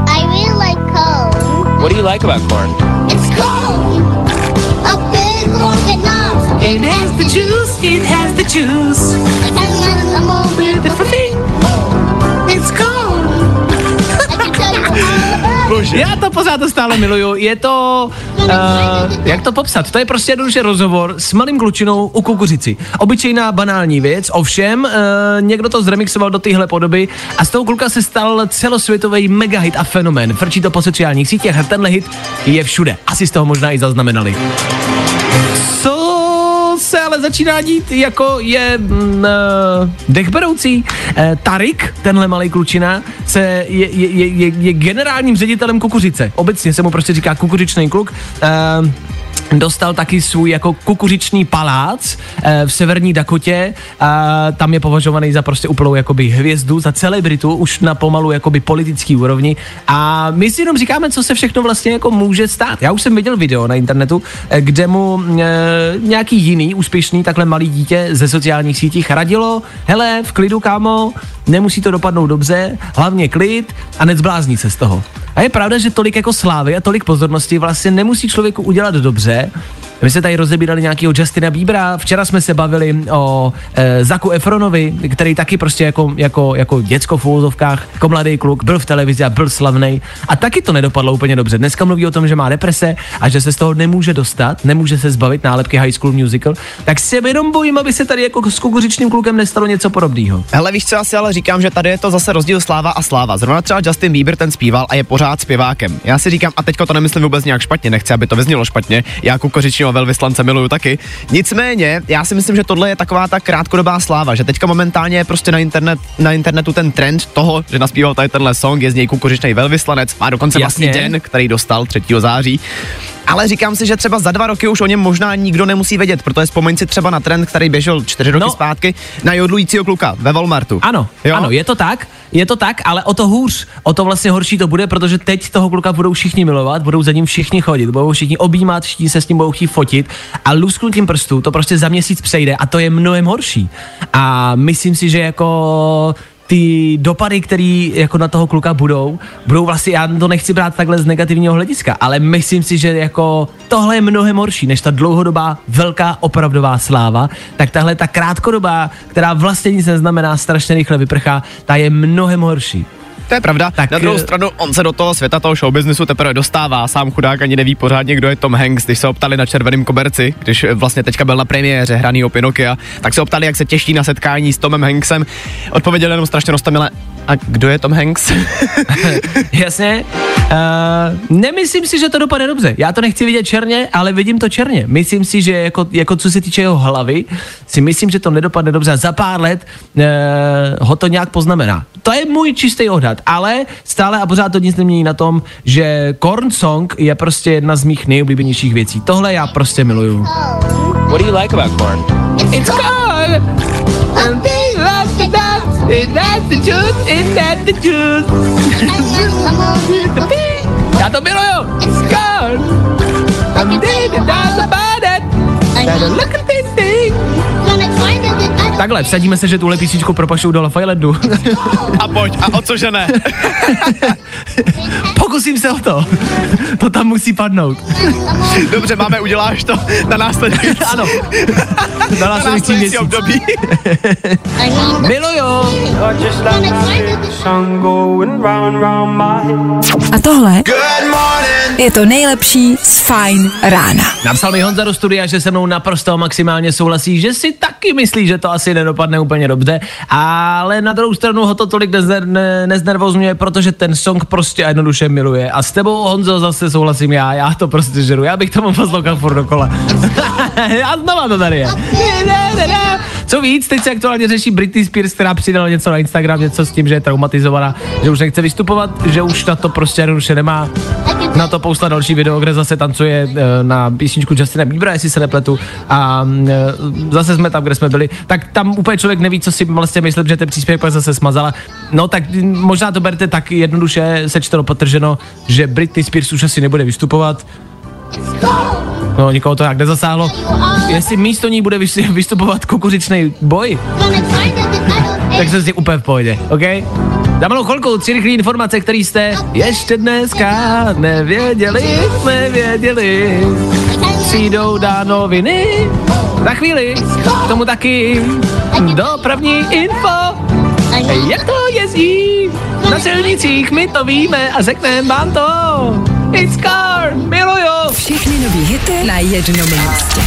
S14: I really like corn.
S1: What do you like about corn?
S14: It's corn.
S9: It has the juice, it has the juice.
S1: Já to pořád a stále miluju. Je to, uh, jak to popsat? To je prostě jednoduše rozhovor s malým klučinou u kukuřici. Obyčejná banální věc, ovšem uh, někdo to zremixoval do téhle podoby a z toho kluka se stal celosvětový megahit a fenomén. Frčí to po sociálních sítích a tenhle hit je všude. Asi z toho možná i zaznamenali. Co se ale začíná dít, jako je mm, uh, dechberoucí. Uh, Tarik, tenhle malý klučina, se je, je, je, je, generálním ředitelem kukuřice. Obecně se mu prostě říká kukuřičný kluk. Uh, dostal taky svůj jako kukuřičný palác eh, v severní Dakotě a tam je považovaný za prostě úplnou jakoby hvězdu, za celebritu už na pomalu jakoby politický úrovni a my si jenom říkáme, co se všechno vlastně jako může stát. Já už jsem viděl video na internetu, eh, kde mu eh, nějaký jiný úspěšný takhle malý dítě ze sociálních sítích radilo, hele, v klidu kámo, nemusí to dopadnout dobře, hlavně klid a nezbláznit se z toho. A je pravda, že tolik jako slávy a tolik pozornosti vlastně nemusí člověku udělat dobře, My jsme tady rozebírali nějakého Justina Biebera, včera jsme se bavili o e, Zaku Efronovi, který taky prostě jako, jako, jako děcko v úvozovkách, jako mladý kluk, byl v televizi a byl slavný. A taky to nedopadlo úplně dobře. Dneska mluví o tom, že má deprese a že se z toho nemůže dostat, nemůže se zbavit nálepky High School Musical. Tak se jenom bojím, aby se tady jako s kukuřičným klukem nestalo něco podobného.
S5: Hele, víš co, asi ale říkám, že tady je to zase rozdíl sláva a sláva. Zrovna třeba Justin Bieber ten zpíval a je pořád zpěvákem. Já si říkám, a teďko to nemyslím vůbec nějak špatně, nechci, aby to vyznělo špatně. Já kukořičního velvyslance miluju taky. Nicméně, já si myslím, že tohle je taková ta krátkodobá sláva, že teďka momentálně je prostě na, internet, na internetu ten trend toho, že naspíval tady tenhle song, je z něj kukořičný velvyslanec, má dokonce vlastní
S1: Jasně.
S5: den, který dostal 3. září. Ale říkám si, že třeba za dva roky už o něm možná nikdo nemusí vědět, protože vzpomeň si třeba na trend, který běžel čtyři roky
S1: No.
S5: zpátky, na jodlujícího kluka ve Walmartu.
S1: Ano,
S5: Jo?
S1: ano, je to tak, je to tak, ale o to hůř, o to vlastně horší to bude, protože teď toho kluka budou všichni milovat, budou za ním všichni chodit, budou všichni objímat, všichni se s ním budou chtít fotit a lusknutím prstů to prostě za měsíc přejde a to je mnohem horší. A myslím si, že jako ty dopady, které jako na toho kluka budou, budou vlastně, já to nechci brát takhle z negativního hlediska, ale myslím si, že jako tohle je mnohem horší, než ta dlouhodobá velká opravdová sláva, tak tahle ta krátkodobá, která vlastně nic neznamená, strašně rychle vyprchá, ta je mnohem horší.
S5: To je pravda.
S1: Tak,
S5: na druhou
S1: eh,
S5: stranu, on se do toho světa toho showbiznesu teprve dostává. Sám chudák ani neví pořádně, kdo je Tom Hanks. Když se ho ptali na červeném koberci, když eh, vlastně teďka byl na premiéře hraný o Pinokia, tak se ho ptali, jak se těší na setkání s Tomem Hanksem. Odpověděl jenom strašně roztomile, a kdo je Tom Hanks?
S1: Jasně. Uh, nemyslím si, že to dopadne dobře. Já to nechci vidět černě, ale vidím to černě. Myslím si, že jako, jako co se týče jeho hlavy, si myslím, že to nedopadne dobře. A za pár let uh, ho to nějak poznamená. To je můj čistý odhad, ale stále a pořád to nic nemění na tom, že Korn Song je prostě jedna z mých nejoblíbenějších věcí. Tohle já prostě miluju.
S15: What do you like about corn?
S1: It's! And they love and that's the truth, and that's the truth. Já to miluju! It's corn! And they dance about it. And look at this thing. Takhle, vsadíme se, že tuhle písničku propašou do Lafayettu.
S5: a pojď, a o cože ne?
S1: Pokusím se o to. To tam musí padnout.
S5: Dobře, máme, uděláš to na následující.
S1: ano. Na následující měsíc.
S5: období.
S1: Miluju!
S2: A tohle je to nejlepší z Fine rána.
S1: Napsal mi Honza do studia, že se mnou naprosto maximálně souhlasí, že si taky myslí, že to asi nedopadne úplně dobře, ale na druhou stranu ho to tolik nezner, ne, neznervozňuje, protože ten song prostě a jednoduše miluje. A s tebou, Honzo, zase souhlasím já, já to prostě žeru, já bych tomu poslouchal furt dokola. a znova to tady je. Co víc, teď se aktuálně řeší Britney Spears, která přidala něco na Instagram, něco s tím, že je traumatizovaná, že už nechce vystupovat, že už na to prostě jednoduše nemá. Na to pousla další video, kde zase tancuje eh, na písničku Justina Biebera, jestli se nepletu. A eh, zase jsme tam, kde jsme byli. Tak tam úplně člověk neví, co si vlastně myslím, že ten příspěvek pak zase smazala. No tak možná to berte tak jednoduše sečteno potrženo, že Britney Spears už asi nebude vystupovat. No, nikoho to jak nezasáhlo. Jestli místo ní bude vys- vystupovat kukuřičný boj, tak jsem si úplně v pohodě, OK? Za malou chvilku tři rychlé informace, které jste ještě dneska nevěděli, nevěděli. Přijdou dá noviny, za chvíli, k tomu taky dopravní info. Jak to jezdí na silnicích, my to víme a řekneme vám to. It's car, miluju.
S2: Všechny nový hity na jednom místě.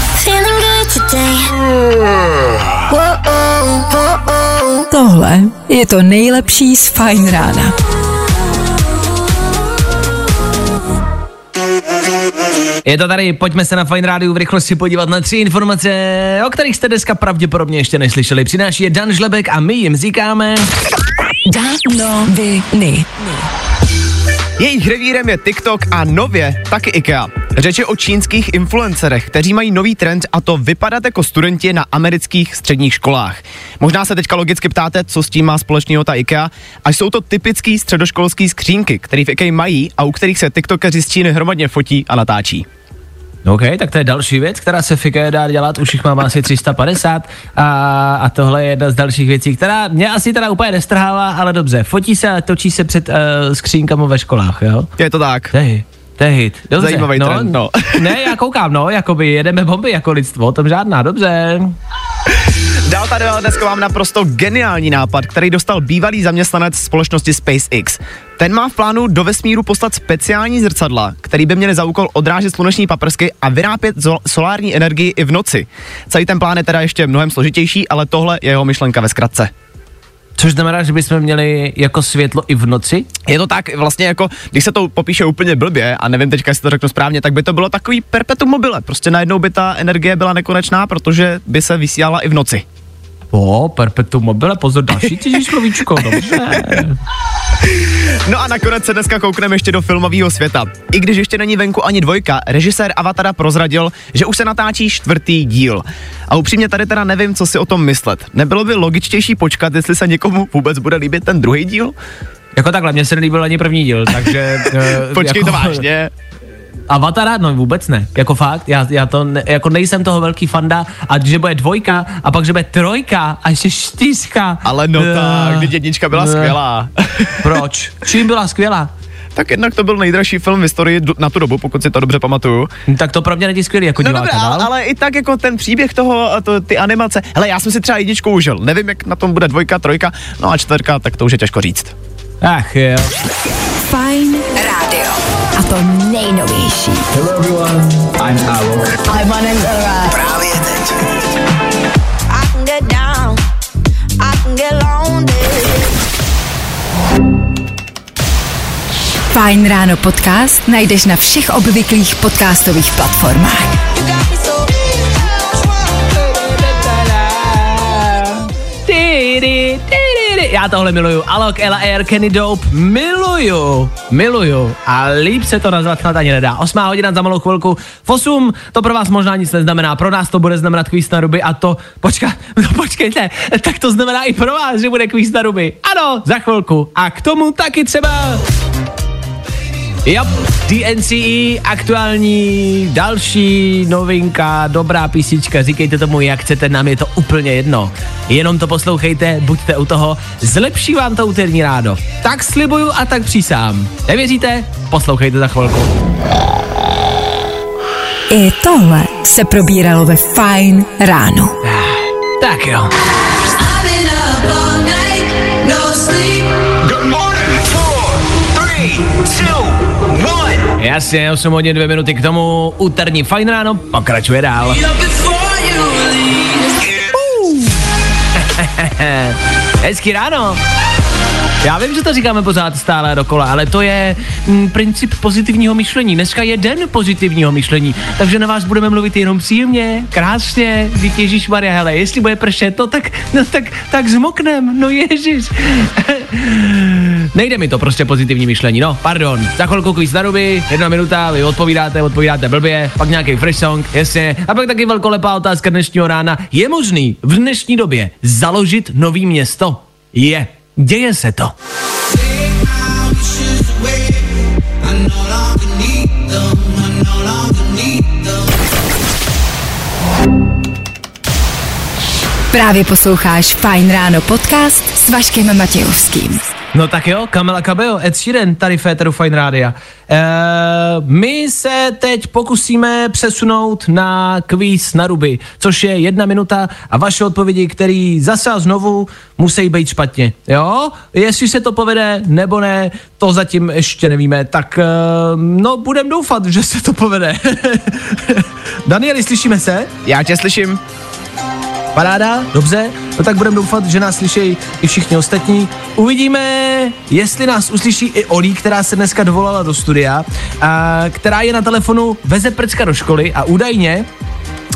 S2: Tohle je to nejlepší z Fine rána.
S1: Je to tady, pojďme se na Fine Radio v rychlosti podívat na tři informace, o kterých jste dneska pravděpodobně ještě neslyšeli. Přináší je Dan Žlebek a my jim říkáme...
S2: Danoviny.
S5: Jejich revírem je TikTok a nově taky IKEA. Řeč je o čínských influencerech, kteří mají nový trend a to vypadat jako studenti na amerických středních školách. Možná se teďka logicky ptáte, co s tím má společného ta IKEA, a jsou to typický středoškolský skřínky, který v IKEA mají a u kterých se TikTokeři z Číny hromadně fotí a natáčí.
S1: OK, tak to je další věc, která se fike dá dělat, už jich mám asi 350 a, a tohle je jedna z dalších věcí, která mě asi teda úplně nestrhává, ale dobře, fotí se a točí se před uh, skřínkama ve školách, jo?
S5: Je to tak.
S1: Hej, To je hit. Dobře.
S5: Zajímavý
S1: no,
S5: trend, no.
S1: Ne, já koukám, no, jakoby jedeme bomby jako lidstvo, o tom žádná, dobře.
S5: Dál tady ale dneska mám naprosto geniální nápad, který dostal bývalý zaměstnanec společnosti SpaceX. Ten má v plánu do vesmíru poslat speciální zrcadla, který by měly za úkol odrážet sluneční paprsky a vyrábět solární energii i v noci. Celý ten plán je teda ještě mnohem složitější, ale tohle je jeho myšlenka ve zkratce.
S1: Což znamená, že bychom měli jako světlo i v noci?
S5: Je to tak, vlastně jako, když se to popíše úplně blbě, a nevím teďka, jestli to řeknu správně, tak by to bylo takový perpetuum mobile. Prostě najednou by ta energie byla nekonečná, protože by se vysílala i v noci.
S1: O, perpetuum mobile, pozor, další těžíš slovíčko, dobře.
S5: No a nakonec se dneska koukneme ještě do filmového světa. I když ještě není venku ani dvojka, režisér Avatara prozradil, že už se natáčí čtvrtý díl. A upřímně tady teda nevím, co si o tom myslet. Nebylo by logičtější počkat, jestli se někomu vůbec bude líbit ten druhý díl?
S1: Jako takhle, mně se nelíbil ani první díl, takže... eh,
S5: Počkej
S1: jako,
S5: to vážně.
S1: Avatara? No vůbec ne, jako fakt, já, já to, ne, jako nejsem toho velký fanda a že bude dvojka a pak, že bude trojka a ještě čtyřka.
S5: Ale no
S1: Eh,
S5: tak, když jednička byla
S1: eh.
S5: skvělá.
S1: Proč? Čím byla skvělá?
S5: Tak jednak to byl nejdražší film v historii na tu dobu, pokud si to dobře pamatuju.
S1: Tak to pro mě není skvělý jako
S5: No dobré, ale,
S1: dál.
S5: ale i tak jako ten příběh toho, a to, ty animace. Hele, já jsem si třeba jedničku užil. Nevím, jak na tom bude dvojka, trojka, no a čtvrka, tak to už je těžko říct.
S1: Ach jo.
S2: Fajn. A to nejnovější.
S16: Hello everyone, I'm Alok.
S2: Name's Elra.
S4: Právě teď.
S14: I can get down, I can get lonely.
S2: Fajn ráno podcast najdeš na všech obvyklých podcastových platformách.
S1: Já tohle miluju. Alok, Ella Air, Kenny Dope, miluju, miluju. A líp se to nazvat snad ani nedá. Osmá hodina za malou chvilku. V 8 to pro vás možná nic neznamená. Pro nás to bude znamenat kvíz na ruby a to, počka, no počkejte, tak to znamená i pro vás, že bude kvíz na ruby. Ano, za chvilku. A k tomu taky třeba Yep, DNCE, aktuální, další novinka, dobrá písnička, říkejte tomu, jak chcete, nám je to úplně jedno. Jenom to poslouchejte, buďte u toho, zlepší vám to úterní rádo. Tak slibuju a tak přísám. Nevěříte? Poslouchejte za chvilku.
S2: I tohle se probíralo ve Fajn ráno.
S1: Tak jo.
S9: Good morning. Four, three, two.
S1: Jasně, 8 hodin 2 minuty k tomu, úterní fajn ráno, pokračuje dál. Hezký ráno. Já vím, že to říkáme pořád stále dokola, ale to je mm, princip pozitivního myšlení. Dneska je den pozitivního myšlení, takže na vás budeme mluvit jenom příjemně, krásně. Dík Ježíš Maria, hele, jestli bude pršet, to tak, no tak, tak zmoknem, no Ježíš. Nejde mi to prostě pozitivní myšlení, no, pardon. Za chvilku kvíz na ruby, jedna minuta, vy odpovídáte, odpovídáte blbě, pak nějaký fresh song, jasně. A pak taky velkolepá otázka dnešního rána. Je možný v dnešní době založit nový město? Je. Děje se to.
S2: Právě posloucháš Fajn ráno podcast s Vaškem Matějovským.
S1: No tak jo, Kamela Cabello, Ed Sheeran, tady Féteru Fine Rádia. E, my se teď pokusíme přesunout na kvíz na ruby, což je jedna minuta a vaše odpovědi, který zase a znovu musí být špatně. Jo? Jestli se to povede nebo ne, to zatím ještě nevíme. Tak e, no, budem doufat, že se to povede. Danieli, slyšíme se?
S5: Já tě slyším.
S1: Paráda, dobře, no tak budeme doufat, že nás slyší i všichni ostatní. Uvidíme, jestli nás uslyší i Olí, která se dneska dovolala do studia, a která je na telefonu, veze prcka do školy a údajně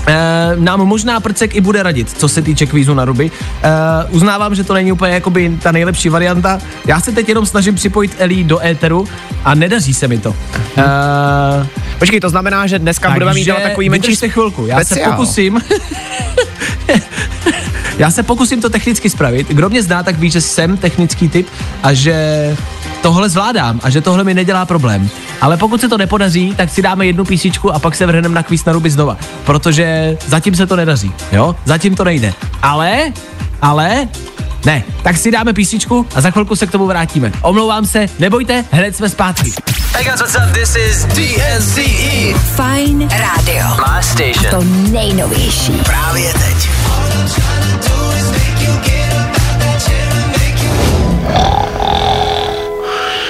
S1: e, nám možná prcek i bude radit, co se týče kvízu na ruby. E, uznávám, že to není úplně jakoby ta nejlepší varianta. Já se teď jenom snažím připojit Elí do éteru a nedaří se mi to. E,
S5: Počkej, to znamená, že dneska budeme mít takový menší
S1: chvilku, já se
S5: speciál.
S1: pokusím. já se pokusím to technicky spravit. Kdo mě zná, tak ví, že jsem technický typ a že tohle zvládám a že tohle mi nedělá problém. Ale pokud se to nepodaří, tak si dáme jednu písničku a pak se vrhneme na kvíz na ruby znova. Protože zatím se to nedaří, jo? Zatím to nejde. Ale, ale, ne, tak si dáme písničku a za chvilku se k tomu vrátíme. Omlouvám se, nebojte, hned jsme zpátky.
S9: Hey guys, what's up? This is DNCE.
S2: Fajn rádio.
S9: My station.
S2: A to nejnovější.
S4: Právě teď.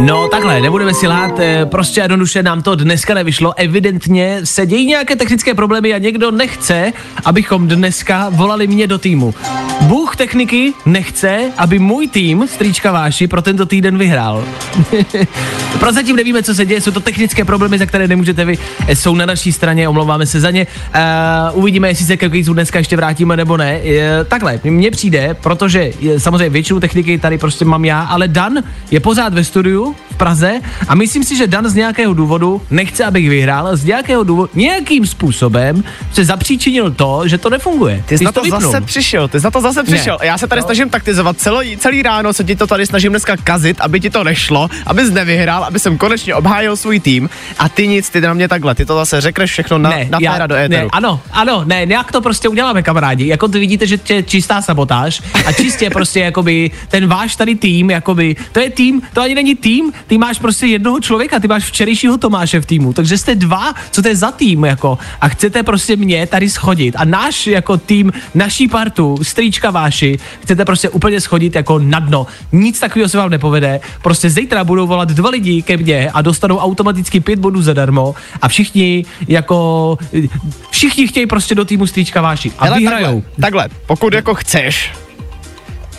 S1: No takhle, nebudeme si lhát, eh, prostě jednoduše nám to dneska nevyšlo. Evidentně se dějí nějaké technické problémy a někdo nechce, abychom dneska volali mě do týmu. Bůh techniky nechce, aby můj tým, Stříčka Váši, pro tento týden vyhrál. Prozatím nevíme, co se děje, jsou to technické problémy, za které nemůžete vy, eh, jsou na naší straně, omlouváme se za ně. Uh, uvidíme, jestli se ke kvízu dneska ještě vrátíme nebo ne. Uh, takhle, mně přijde, protože samozřejmě většinu techniky tady prostě mám já, ale Dan je pořád ve studiu v Praze a myslím si, že Dan z nějakého důvodu nechce, abych vyhrál, z nějakého důvodu, nějakým způsobem se zapříčinil to, že to nefunguje.
S5: Ty jsi na to
S1: vypnul.
S5: zase přišel, ty jsi na to zase přišel. Já se tady
S1: No.
S5: snažím taktizovat celý, celý ráno, se ti to tady snažím dneska kazit, aby ti to nešlo, abys nevyhrál, aby jsem konečně obhájil svůj tým a ty nic, ty na mě takhle, ty to zase řekneš všechno na, na féra do éteru.
S1: ne, ano, ano, ne, nějak to prostě uděláme, kamarádi. Jako ty vidíte, že to je čistá sabotáž a čistě prostě jakoby ten váš tady tým, jakoby, to je tým, to ani není tým, ty máš prostě jednoho člověka, ty máš včerejšího Tomáše v týmu, takže jste dva, co to je za tým, jako, a chcete prostě mě tady schodit a náš jako tým, naší partu, strýčka váši, chcete prostě úplně schodit jako na dno. Nic takového se vám nepovede, prostě zítra budou volat dva lidi ke mně a dostanou automaticky pět bodů zadarmo a všichni jako, všichni chtějí prostě do týmu strýčka váši a
S5: Hele,
S1: vyhrajou.
S5: Takhle, takhle, pokud jako chceš,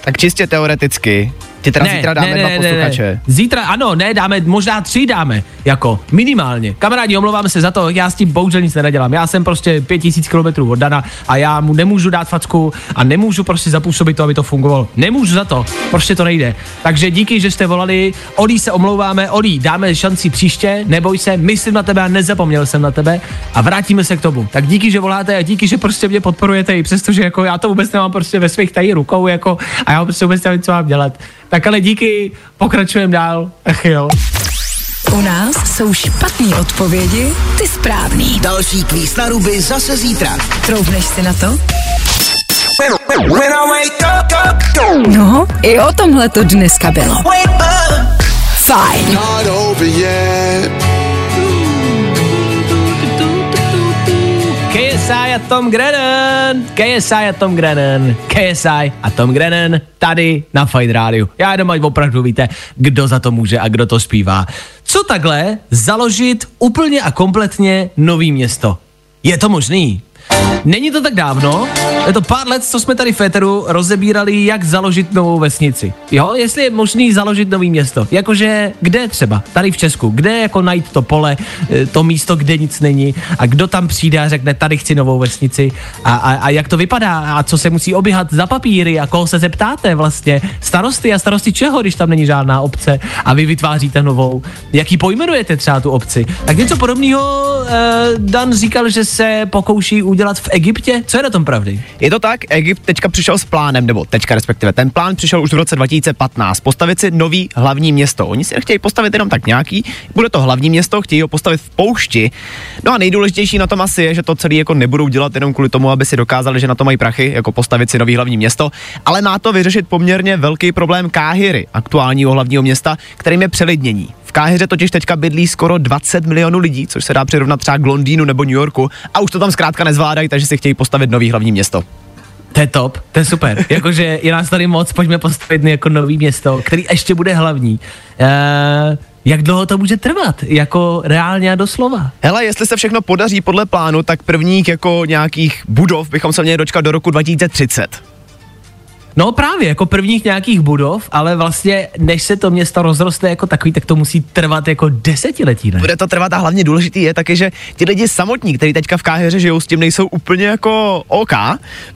S5: tak čistě teoreticky, ti teda zítra dáme dva posluchače.
S1: Zítra, ano, ne, dáme, možná tři dáme, jako minimálně. Kamarádi, omlouváme se za to, já s tím bohužel nic nenadělám. Já jsem prostě pět tisíc kilometrů od Dana a já mu nemůžu dát facku a nemůžu prostě zapůsobit to, aby to fungovalo. Nemůžu za to, prostě to nejde. Takže díky, že jste volali. Olí se omlouváme, Olí, dáme šanci příště, neboj se, myslím na tebe a nezapomněl jsem na tebe a vrátíme se k tomu. Tak díky, že voláte a díky, že prostě mě podporujete i přesto, že jako já to vůbec nemám prostě ve svých tady rukou jako a já prostě vůbec nevím, co mám dělat. Tak ale díky, pokračujeme dál. Ach jo.
S2: U nás jsou špatné odpovědi, ty správný.
S4: Další kvíz na ruby zase zítra.
S2: Troubneš si na to? No, i o tomhle to dneska bylo. Fajn.
S1: A Tom Grennan, KSI a Tom Grennan, KSI a Tom Grennan tady na Fine Radio. Já jenom ať opravdu víte, kdo za to může a kdo to zpívá. Co takhle založit úplně a kompletně nový město? Je to možný? Není to tak dávno, je to pár let, co jsme tady v Féteru rozebírali, jak založit novou vesnici. Jo, jestli je možný založit nový město. Jakože kde třeba? Tady v Česku. Kde jako najít to pole, eh, to místo, kde nic není a kdo tam přijde a řekne, tady chci novou vesnici a, a, a jak to vypadá a co se musí oběhat za papíry a koho se zeptáte vlastně. Starosty a starosty čeho, když tam není žádná obce a vy vytváříte novou. Jak ji pojmenujete třeba tu obci? Tak něco podobného eh, Dan říkal, že se pokouší udělat v Egyptě. Co je na tom pravdy?
S5: Je to tak, Egypt teďka přišel s plánem, nebo teďka respektive, ten plán přišel už v roce 2015, postavit si nový hlavní město. Oni si nechtějí postavit jenom tak nějaký, bude to hlavní město, chtějí ho postavit v poušti. No a nejdůležitější na tom asi je, že to celé jako nebudou dělat jenom kvůli tomu, aby si dokázali, že na to mají prachy, jako postavit si nový hlavní město, ale má to vyřešit poměrně velký problém Káhyry, aktuálního hlavního města, kterým je přelidnění. V Káhyře totiž teďka bydlí skoro 20 milionů lidí, což se dá přirovnat třeba k Londýnu nebo New Yorku, a už to tam zkrátka nezvládají, takže si chtějí postavit nový hlavní město.
S1: To je top, to je super. Jakože je nás tady moc, pojďme postavit jako nový město, který ještě bude hlavní. Uh, jak dlouho to může trvat? Jako reálně a doslova.
S5: Hele, jestli se všechno podaří podle plánu, tak prvních jako nějakých budov bychom se měli dočkat do roku 2030.
S1: No právě, jako prvních nějakých budov, ale vlastně než se to město rozroste jako takový, tak to musí trvat jako desetiletí, ne?
S5: Bude to trvat a hlavně důležitý je taky, že ti lidi samotní, kteří teďka v Káheře žijou, s tím nejsou úplně jako OK,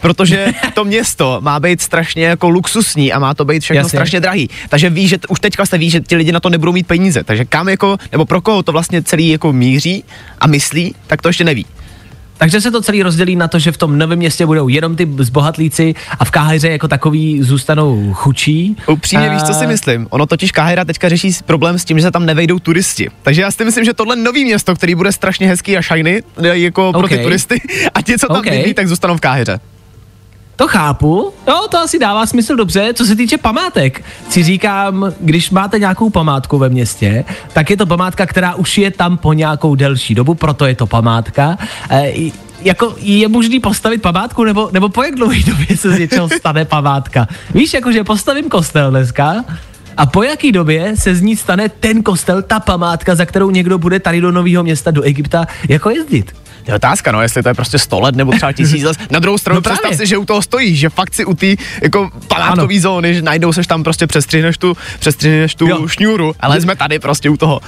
S5: protože to město má být strašně jako luxusní a má to být všechno
S1: Jasně.
S5: strašně drahý. Takže ví, že t- už teďka se ví, že ti lidi na to nebudou mít peníze. Takže kam jako, nebo pro koho to vlastně celý jako míří a myslí, tak to ještě neví.
S1: Takže se to celý rozdělí na to, že v tom novém městě budou jenom ty zbohatlíci a v Káhyře jako takový zůstanou chučí.
S5: Upřímně víš, co si
S1: A-
S5: myslím? Ono totiž Káhira teďka řeší problém s tím, že se tam nevejdou turisti. Takže já si myslím, že tohle nový město, který bude strašně hezký a shiny, jako pro ty
S1: OK.
S5: turisty, a ti, co tam
S1: OK.
S5: bydlí, tak zůstanou v Káhyře.
S1: To chápu, jo, to asi dává smysl dobře. Co se týče památek, si říkám, když máte nějakou památku ve městě, tak je to památka, která už je tam po nějakou delší dobu, proto je to památka. E, jako je možný postavit památku, nebo, nebo po jak dlouhé době se z něčeho stane památka? Víš, jakože postavím kostel dneska, a po jaký době se z ní stane ten kostel, ta památka, za kterou někdo bude tady do nového města, do Egypta, jako jezdit?
S5: Je otázka, no, jestli to je prostě 100 let nebo třeba tisíc let. Na druhou stranu
S1: No
S5: představ
S1: právě.
S5: si, že u toho stojíš, že fakt si u té jako památkové zóny, že najdou seš tam prostě přestřihneš tu, přestřihneš tu
S1: Jo.
S5: šňůru, ale jsme tady prostě u toho.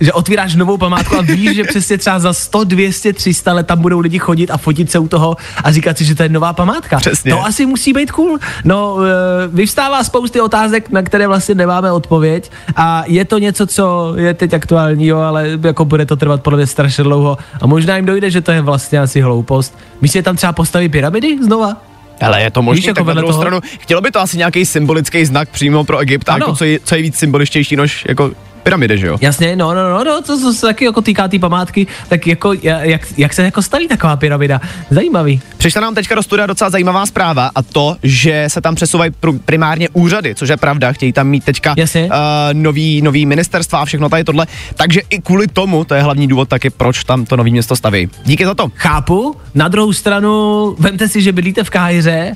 S1: Že otvíráš novou památku a víš, že přesně třeba za 100, 200, 300 let tam budou lidi chodit a fotit se u toho a říkat si, že to je nová památka.
S5: Přesně.
S1: To asi musí být cool. No, e, vyvstává spousty otázek, na které vlastně nemáme odpověď a je to něco, co je teď aktuální, jo, ale jako bude to trvat podle mě strašně dlouho a možná jim dojde, že to je vlastně asi hloupost. Myslíš, že tam třeba postaví pyramidy znova?
S5: Ale je to možné,
S1: jako
S5: tak na druhou
S1: toho?
S5: stranu, chtělo by to asi nějaký symbolický znak přímo pro Egypt, a
S1: Ano.
S5: jako co, je, co je víc symboličtější než jako pyramidy, že jo?
S1: Jasně, no, no, no, no, co, co se taky jako týká té tý památky, tak jako, ja- jak, jak se jako staví taková pyramida? Zajímavý.
S5: Přišla nám teďka do studia docela zajímavá zpráva a to, že se tam přesouvají pr- primárně úřady, což je pravda, chtějí tam mít teďka uh, nový, nový ministerstva a všechno tady tohle, takže i kvůli tomu, to je hlavní důvod taky, proč tam to nový město staví. Díky za to.
S1: Chápu. Na druhou stranu, vemte si, že bydlíte v Káhyře,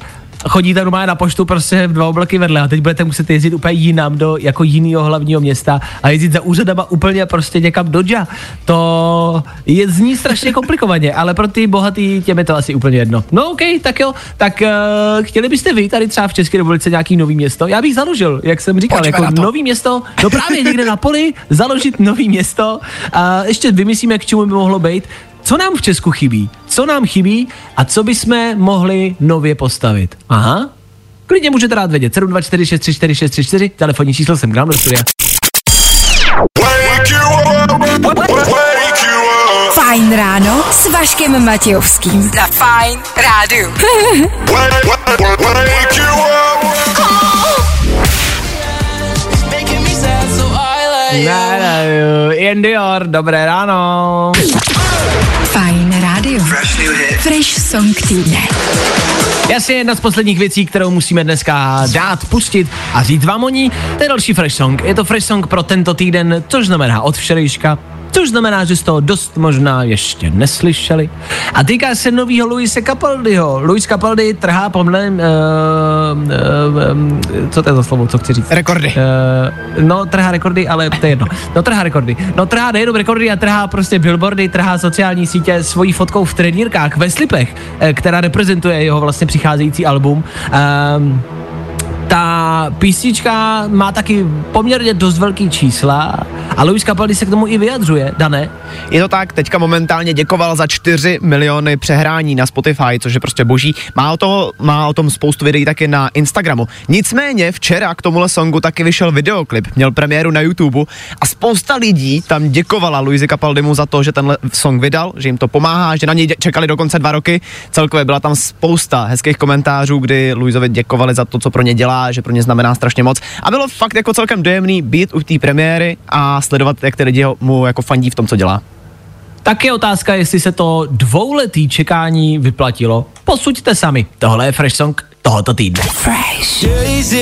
S1: chodíte normálně na poštu prostě dva obleky vedle a teď budete muset jezdit úplně jinam do jako jiného hlavního města a jezdit za úřadama úplně prostě někam do dža. To je zní strašně komplikovaně, ale pro ty bohatý těm je to asi úplně jedno. No OK, tak jo, tak uh, chtěli byste vy tady třeba v České republice nějaký nový město? Já bych založil, jak jsem říkal,
S5: Pojďme
S1: jako nový město, no právě někde na poli, založit nový město a ještě vymyslíme, k čemu by mohlo být. Co nám v Česku chybí? Co nám chybí a co bychom mohli nově postavit? Aha. Klidně můžete rád vědět. 724634634, telefonní číslo jsem k nám do studia.
S2: Fajn ráno s Vaškem Matějovským. Za Fajn rádu.
S1: Ne, ne, Ian Dior, dobré ráno.
S2: Fajn rádio. Fresh song týdne.
S1: Jasně, jedna z posledních věcí, kterou musíme dneska dát, pustit a říct vám o ní, to je další Fresh Song. Je to Fresh Song pro tento týden, což znamená od včerejška, což znamená, že z toho dost možná ještě neslyšeli. A týká se novýho Luise Capaldiho. Luis Capaldi trhá pomle, uh, uh, uh, co to je za slovo, co chci říct?
S5: Rekordy.
S1: Uh, no, trhá rekordy, ale to je jedno. No, trhá rekordy. No, trhá nejenom rekordy a trhá prostě billboardy, trhá sociální sítě svojí fotkou v trenírkách, ve slipech, eh, která reprezentuje jeho vlastně přicházející album. Um, ta písnička má taky poměrně dost velký čísla a Luis Capaldi se k tomu i vyjadřuje, Dané.
S5: Je to tak, teďka momentálně děkoval za 4 miliony přehrání na Spotify, což je prostě boží. Má o, toho, má o tom spoustu videí taky na Instagramu. Nicméně včera k tomuhle songu taky vyšel videoklip, měl premiéru na YouTube a spousta lidí tam děkovala Luisi Capaldimu za to, že tenhle song vydal, že jim to pomáhá, že na něj čekali dokonce dva roky. Celkově byla tam spousta hezkých komentářů, kdy Luisovi děkovali za to, co pro ně dělá, že pro ně znamená strašně moc. A bylo fakt jako celkem dojemný být u té premiéry a sledovat, jak ty lidi mu jako fandí v tom, co dělá.
S1: Tak je otázka, jestli se to dvouletý čekání vyplatilo. Posuďte sami. Tohle je Fresh Song tohoto týdne.
S2: Fresh.
S9: Days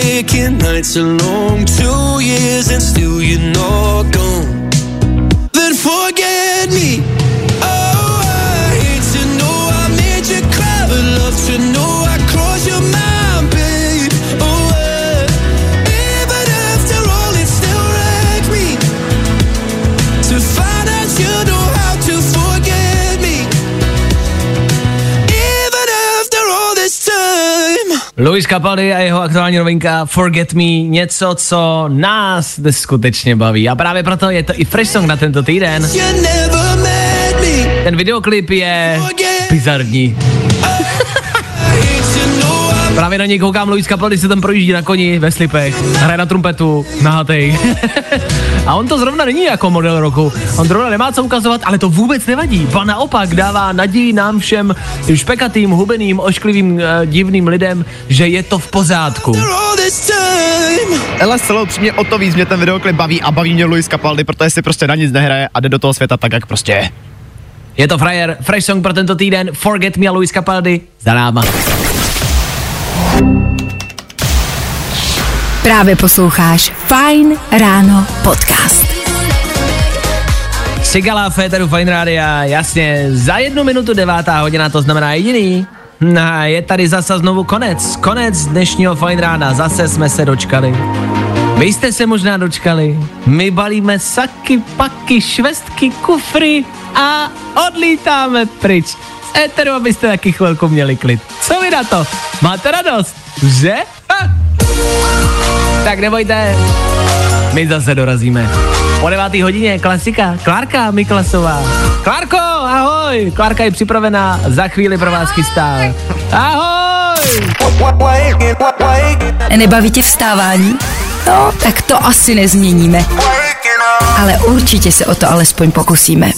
S1: Luis Capaldi a jeho aktuální novinka Forget Me, něco, co nás skutečně baví. A právě proto je to i fresh song na tento týden. Ten videoklip je bizarní. Právě na něj koukám, Luis Capaldi se tam projíždí na koni ve slipech, hraje na trumpetu, nahatej. a on to zrovna není jako model roku. On zrovna nemá co ukazovat, ale to vůbec nevadí. Ba naopak dává naději nám všem špekatým, hubeným, ošklivým, uh, divným lidem, že je to v pořádku.
S5: Ale celou přímě o to víc mě ten videoklip baví a baví mě Luis Capaldi, protože si prostě na nic nehraje a jde do toho světa tak, jak prostě je.
S1: Je to frajer, fresh song pro tento týden, Forget Me a Luis Capaldi za náma.
S2: Právě posloucháš Fine Ráno podcast.
S1: Sigala Féteru Fine Rádia, jasně, za jednu minutu devátá hodina, to znamená jediný. No, je tady zase znovu konec, konec dnešního Fine Rána, zase jsme se dočkali. Vy jste se možná dočkali, my balíme saky, paky, švestky, kufry a odlítáme pryč. Z éteru, abyste taky chvilku měli klid. Co vy na to? Máte radost, že? Ha! Tak nebojte, my zase dorazíme. Po devátý hodině klasika, Klárka Miklasová. Klárko, ahoj, Klárka je připravená, za chvíli pro vás chystá. Ahoj!
S2: Nebaví tě vstávání? No, tak to asi nezměníme. Ale určitě se o to alespoň pokusíme.